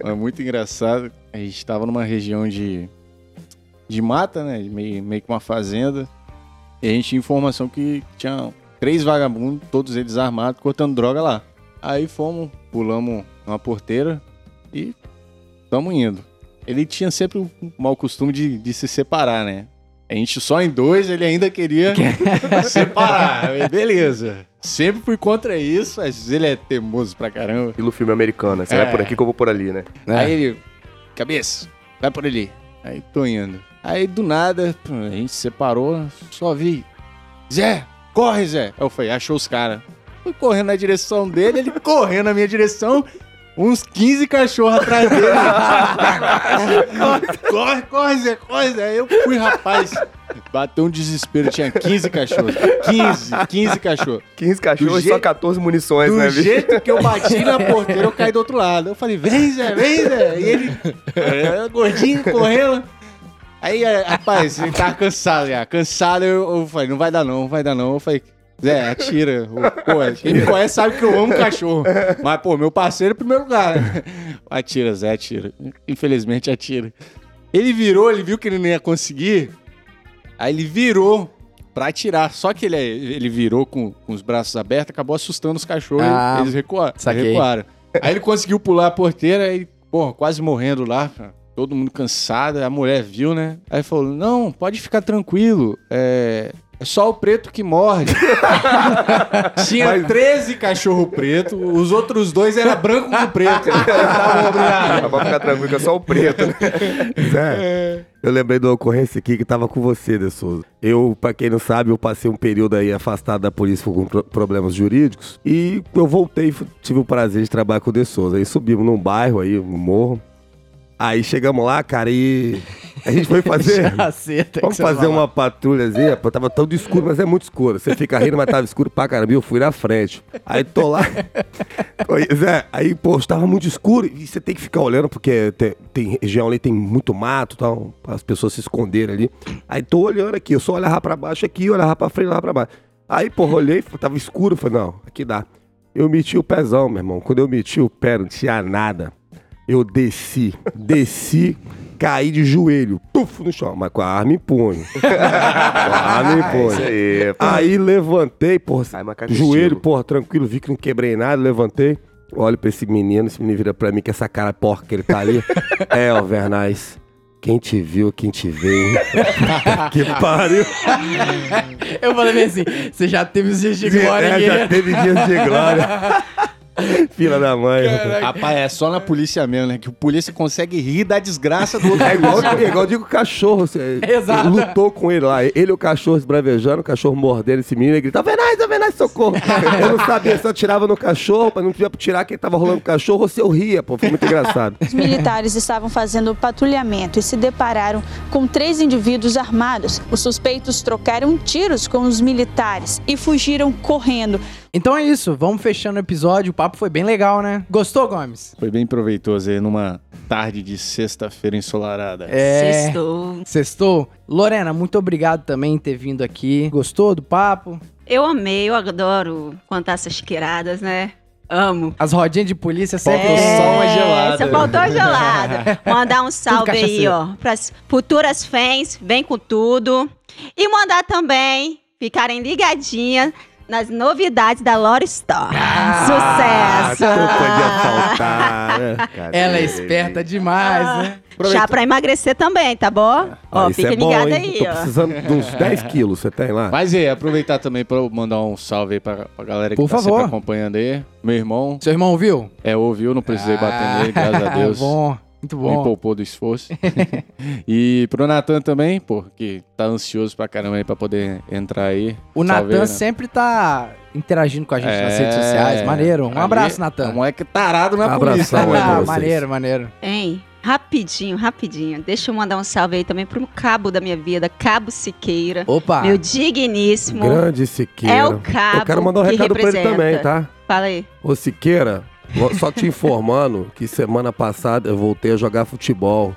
é muito engraçado. A gente tava numa região de, de mata, né? Meio, meio que uma fazenda. E a gente tinha informação que tinha três vagabundos, todos eles armados, cortando droga lá. Aí fomos, pulamos uma porteira e estamos indo. Ele tinha sempre o mau costume de, de se separar, né? A gente só em dois, ele ainda queria separar. Beleza. Sempre fui contra isso, mas ele é teimoso pra caramba. Estilo filme americano, você É. vai por aqui que eu vou por ali, né? Aí ele, cabeça, vai por ali. Aí tô indo. Aí do nada, a gente se separou, só vi. Zé, corre, Zé. Aí eu falei, achou os caras. Fui correndo na direção dele, ele correndo na minha direção. Uns 15 cachorros atrás dele. corre, corre, Zé, corre, Zé. Aí eu fui, rapaz. Bateu um desespero, tinha 15 cachorros. 15, 15 cachorros. 15 cachorros Do e só jeito- 14 munições, Do né, bicho? jeito que eu bati na porteira, eu caí do outro lado. Eu falei, vem, Zé, vem, Zé. E ele, é, gordinho, correndo. Aí, é, rapaz, ele tava cansado já. Cansado, eu, eu falei, não vai dar não, não vai dar não. Eu falei, Zé, atira. Pô, quem me conhece sabe que eu amo cachorro. Mas, pô, meu parceiro em primeiro lugar. né? Atira, Zé, atira. Infelizmente, atira. Ele virou, ele viu que ele não ia conseguir. Aí ele virou pra atirar. Só que ele, ele virou com, com os braços abertos, acabou assustando os cachorros. Ah, eles recua- saquei. recuaram. Aí ele conseguiu pular a porteira e, porra, quase morrendo lá. Todo mundo cansado. A mulher viu, né? Aí falou: Não, pode ficar tranquilo. É. É só o preto que morde. Tinha 13 cachorro preto, os outros dois era branco com preto. Tava. Mas Pode ficar tranquilo que é só o preto, né? Zé, eu lembrei de uma ocorrência aqui que tava com você, De Souza. Eu, pra quem não sabe, eu passei um período aí afastado da polícia com pro- problemas jurídicos e eu voltei, tive o prazer de trabalhar com o De Souza. Aí subimos num bairro aí, no morro. Aí chegamos lá, cara, e a gente foi fazer... Vamos fazer uma patrulhazinha, pô, tava todo escuro, mas é muito escuro. Você fica rindo, mas tava escuro pra caramba. Eu fui na frente. Aí tô lá. Zé, aí, pô, estava muito escuro e você tem que ficar olhando, porque tem, tem região ali, tem muito mato e tal, as pessoas se esconderem ali. Aí tô olhando aqui, eu só olhava pra baixo aqui, olhava pra frente, olhava pra baixo. Aí, pô, olhei, tava escuro, falei, não, aqui dá. Eu meti o pezão, meu irmão. Quando eu meti o pé, não tinha nada. Eu desci, desci, caí de joelho, puf, no chão, mas com a arma em punho. com a arma em punho. Isso aí, pô. Aí levantei, porra, joelho, porra, tranquilo, vi que não quebrei nada, levantei. Olho pra esse menino, esse menino vira pra mim com essa cara porca que ele tá ali. é, Alvernais. Quem te viu, quem te vê. hein? que pariu. Eu falei assim, você já teve os dias de glória É, aqui. já teve dias de glória. Filha da mãe. Rapaz, é só na polícia mesmo, né? Que o polícia consegue rir da desgraça do outro. É igual, é igual eu digo o cachorro. Você Exato. lutou com ele lá. Ele e o cachorro esbravejando, o cachorro mordendo esse menino. Ele gritava: Venaz, Venaz, socorro. eu não sabia se eu tirava no cachorro, pra não podia tirar quem tava rolando o cachorro, ou se eu ria, pô. Foi muito engraçado. Os militares estavam fazendo patrulhamento e se depararam com três indivíduos armados. Os suspeitos trocaram tiros com os militares e fugiram correndo. Então é isso, vamos fechando o episódio. O papo foi bem legal, né? Gostou, Gomes? Foi bem proveitoso aí numa tarde de sexta-feira ensolarada. É. Sextou. Sextou? Lorena, muito obrigado também por ter vindo aqui. Gostou do papo? Eu amei, eu adoro contar essas queiradas, né? Amo. As rodinhas de polícia sempre. Faltou só uma gelada. Só faltou a gelada. Mandar um salve aí, ó, pras futuras fãs, vem com tudo. E mandar também ficarem ligadinhas nas novidades da Lore Store. Sucesso! Ah, Não podia faltar. né? Ela é esperta demais, né? Chá pra emagrecer também, tá bom? Ó, Ah, isso fica é bom, ligado hein? aí, Tô ó. precisando de uns 10 quilos, você tem lá? Mas é, aproveitar também pra eu mandar um salve aí pra, pra galera que Por tá favor. sempre acompanhando aí. Meu irmão, Seu irmão ouviu? é, ouviu, não precisei bater nele, graças a Deus. bom, muito Me bom. poupou do esforço. e pro Natan também, pô, que tá ansioso pra caramba aí pra poder entrar aí. O Natan né? sempre tá interagindo com a gente nas É, redes sociais. Maneiro. Um ali abraço, É um Natan. moleque tarado na Abração polícia, né, Ah, mano? vocês. maneiro, maneiro. Hein? Rapidinho, rapidinho. Deixa eu mandar um salve aí também pro cabo da minha vida, Cabo Siqueira. Opa. Meu digníssimo. Grande Siqueira. É o cabo Eu quero mandar um que recado pra ele representa. também, tá? Fala aí. Ô Siqueira, só te informando que semana passada eu voltei a jogar futebol.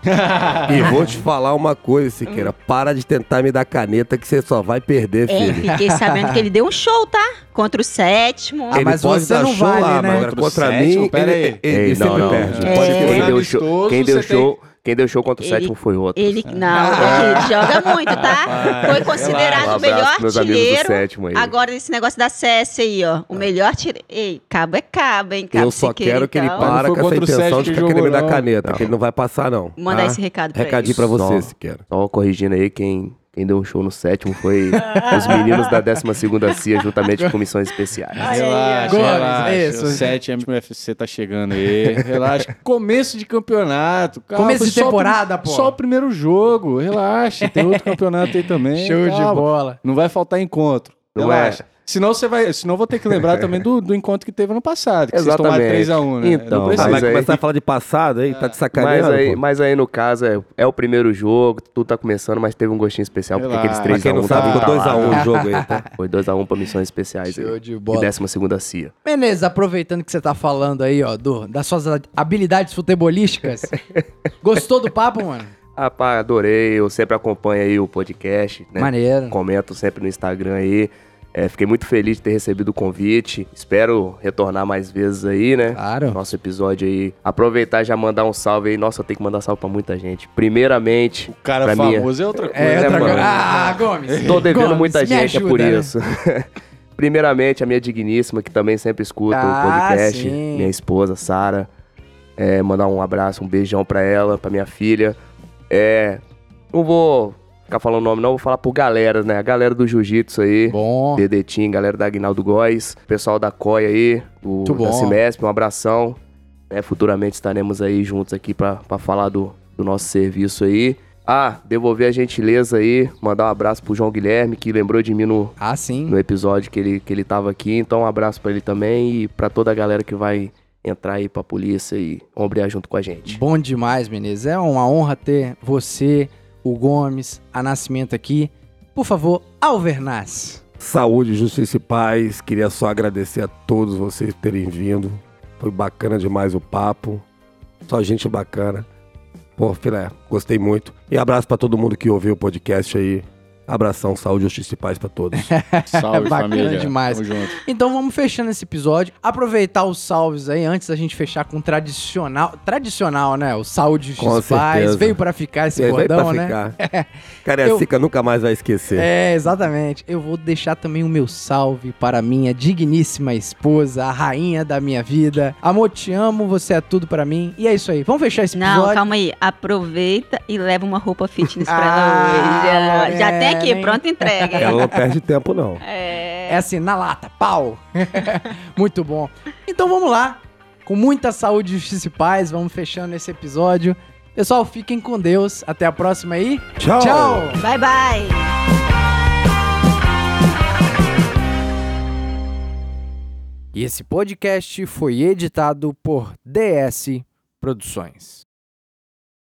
e vou te falar uma coisa, Siqueira. Para de tentar me dar caneta que você só vai perder, É, filho. fiquei sabendo que ele deu um show, tá? Contra o sétimo. Ah, mas pode você dar não show vale, lá, né? Contra contra sétimo, mim, ele, aí. ele, ele Ei, sempre não, não. perde. É. Pode Quem deu show, quem deu show, quem deu show contra o Ele- sétimo foi outro. Ele, não, ele joga muito, tá? Foi considerado Um o melhor amigos do artilheiro. sétimo aí. Agora, esse negócio da CS aí, ó. O melhor artilheiro. Ei, cabo é cabo, hein? Cabo Eu só quero que ele então. Não para com essa intenção de que ficar querendo me dar não. caneta, que ele não vai passar, não. Mandar tá? esse recado pra Recadinho ele. pra você, Só. Siqueira. Só corrigindo aí, quem, quem deu um show no sétimo foi os meninos da 12ª CIA, juntamente com missões especiais. Relaxa, relaxa. isso. O 7 UFC tá chegando aí. Relaxa. Começo de campeonato. Calma, Começo de só o temporada, pô. Só o primeiro jogo. Relaxa. Tem outro campeonato aí também. Show de calma. bola. Não vai faltar encontro. Não Relaxa. Senão você vai. Senão eu vou ter que lembrar também do, do encontro que teve ano passado. Que vocês tomaram Exatamente. 3x1, né? Então, Não Ah. Mas vai aí- começar a falar de passado aí? Tá de Mas sacaneando, aí, mas aí, no caso, é, é o primeiro jogo, tudo tá começando, mas teve um gostinho especial, porque aqueles Relaxa. Pra 3x1 quem não sabe, tá ficou lá. 2x1 o jogo aí, tá? Foi 2x1 pra missões especiais Show aí. de E bola. 12ª CIA. Menezes, aproveitando que você tá falando aí, ó, do, das suas habilidades futebolísticas. Gostou do papo, mano? Rapaz, adorei, eu sempre acompanho aí o podcast, né? Maneiro. Comento sempre no Instagram aí. É, fiquei muito feliz de ter recebido o convite. Espero retornar mais vezes aí, né? Claro. Nosso episódio aí. Aproveitar e já mandar um salve aí. Nossa, eu tenho que mandar salve pra muita gente. Primeiramente, O cara pra minha- famoso é outra coisa. É, né, outra mano? coisa. Ah, Gomes. Tô devendo Gomes, muita gente, é ajuda, por né? isso. Primeiramente, a minha digníssima, que também sempre escuta Ah, o podcast. sim. Minha esposa, Sara. É, mandar um abraço, um beijão pra ela, pra minha filha. É, não vou ficar falando o nome, não. Vou falar por galera, né? A galera do jiu-jitsu aí. Bom. Dedetim, galera da Aguinaldo Góes. Pessoal da COI aí, do, da. Cimesp, um abração. É, futuramente estaremos aí juntos aqui pra, pra falar do, do nosso serviço aí. Ah, devolver a gentileza aí, mandar um abraço pro João Guilherme, que lembrou de mim no, Ah, sim. no episódio que ele, que ele tava aqui. Então, um abraço pra ele também e pra toda a galera que vai entrar aí pra polícia e ombrear junto com a gente. Bom demais, Menezes. É uma honra ter você, o Gomes, a Nascimento aqui. Por favor, Alvernaz. Saúde, justiça e paz. Queria só agradecer a todos vocês por terem vindo. Foi bacana demais o papo. Só gente bacana. Pô, filé, gostei muito. E abraço pra todo mundo que ouviu o podcast aí. Abração, saúde, justiça e paz pra todos. Salve, Bacana família. demais. Tamo junto. Então vamos fechando esse episódio. Aproveitar os salves aí, antes da gente fechar com o tradicional. Tradicional, né? O saúde Com justiça e paz. Veio para ficar esse É, veio bordão, pra né? ficar. Cariacica nunca mais vai esquecer. É, exatamente. Eu vou deixar também o meu salve para a minha digníssima esposa, a rainha da minha vida. Amor, te amo, você é tudo para mim. E é isso aí. Vamos fechar esse episódio? Não, calma aí. Aproveita e leva uma roupa fitness pra Ah, ela hoje. Já tem aqui, Lorena, hein? pronta entrega. Ela não perde tempo, não. É. É assim, na lata, pau. Muito bom. Então vamos lá. Com muita saúde, justiça e paz, vamos fechando esse episódio. Pessoal, fiquem com Deus. Até a próxima aí. Tchau. Tchau. Bye, bye. E esse podcast foi editado por DS Produções.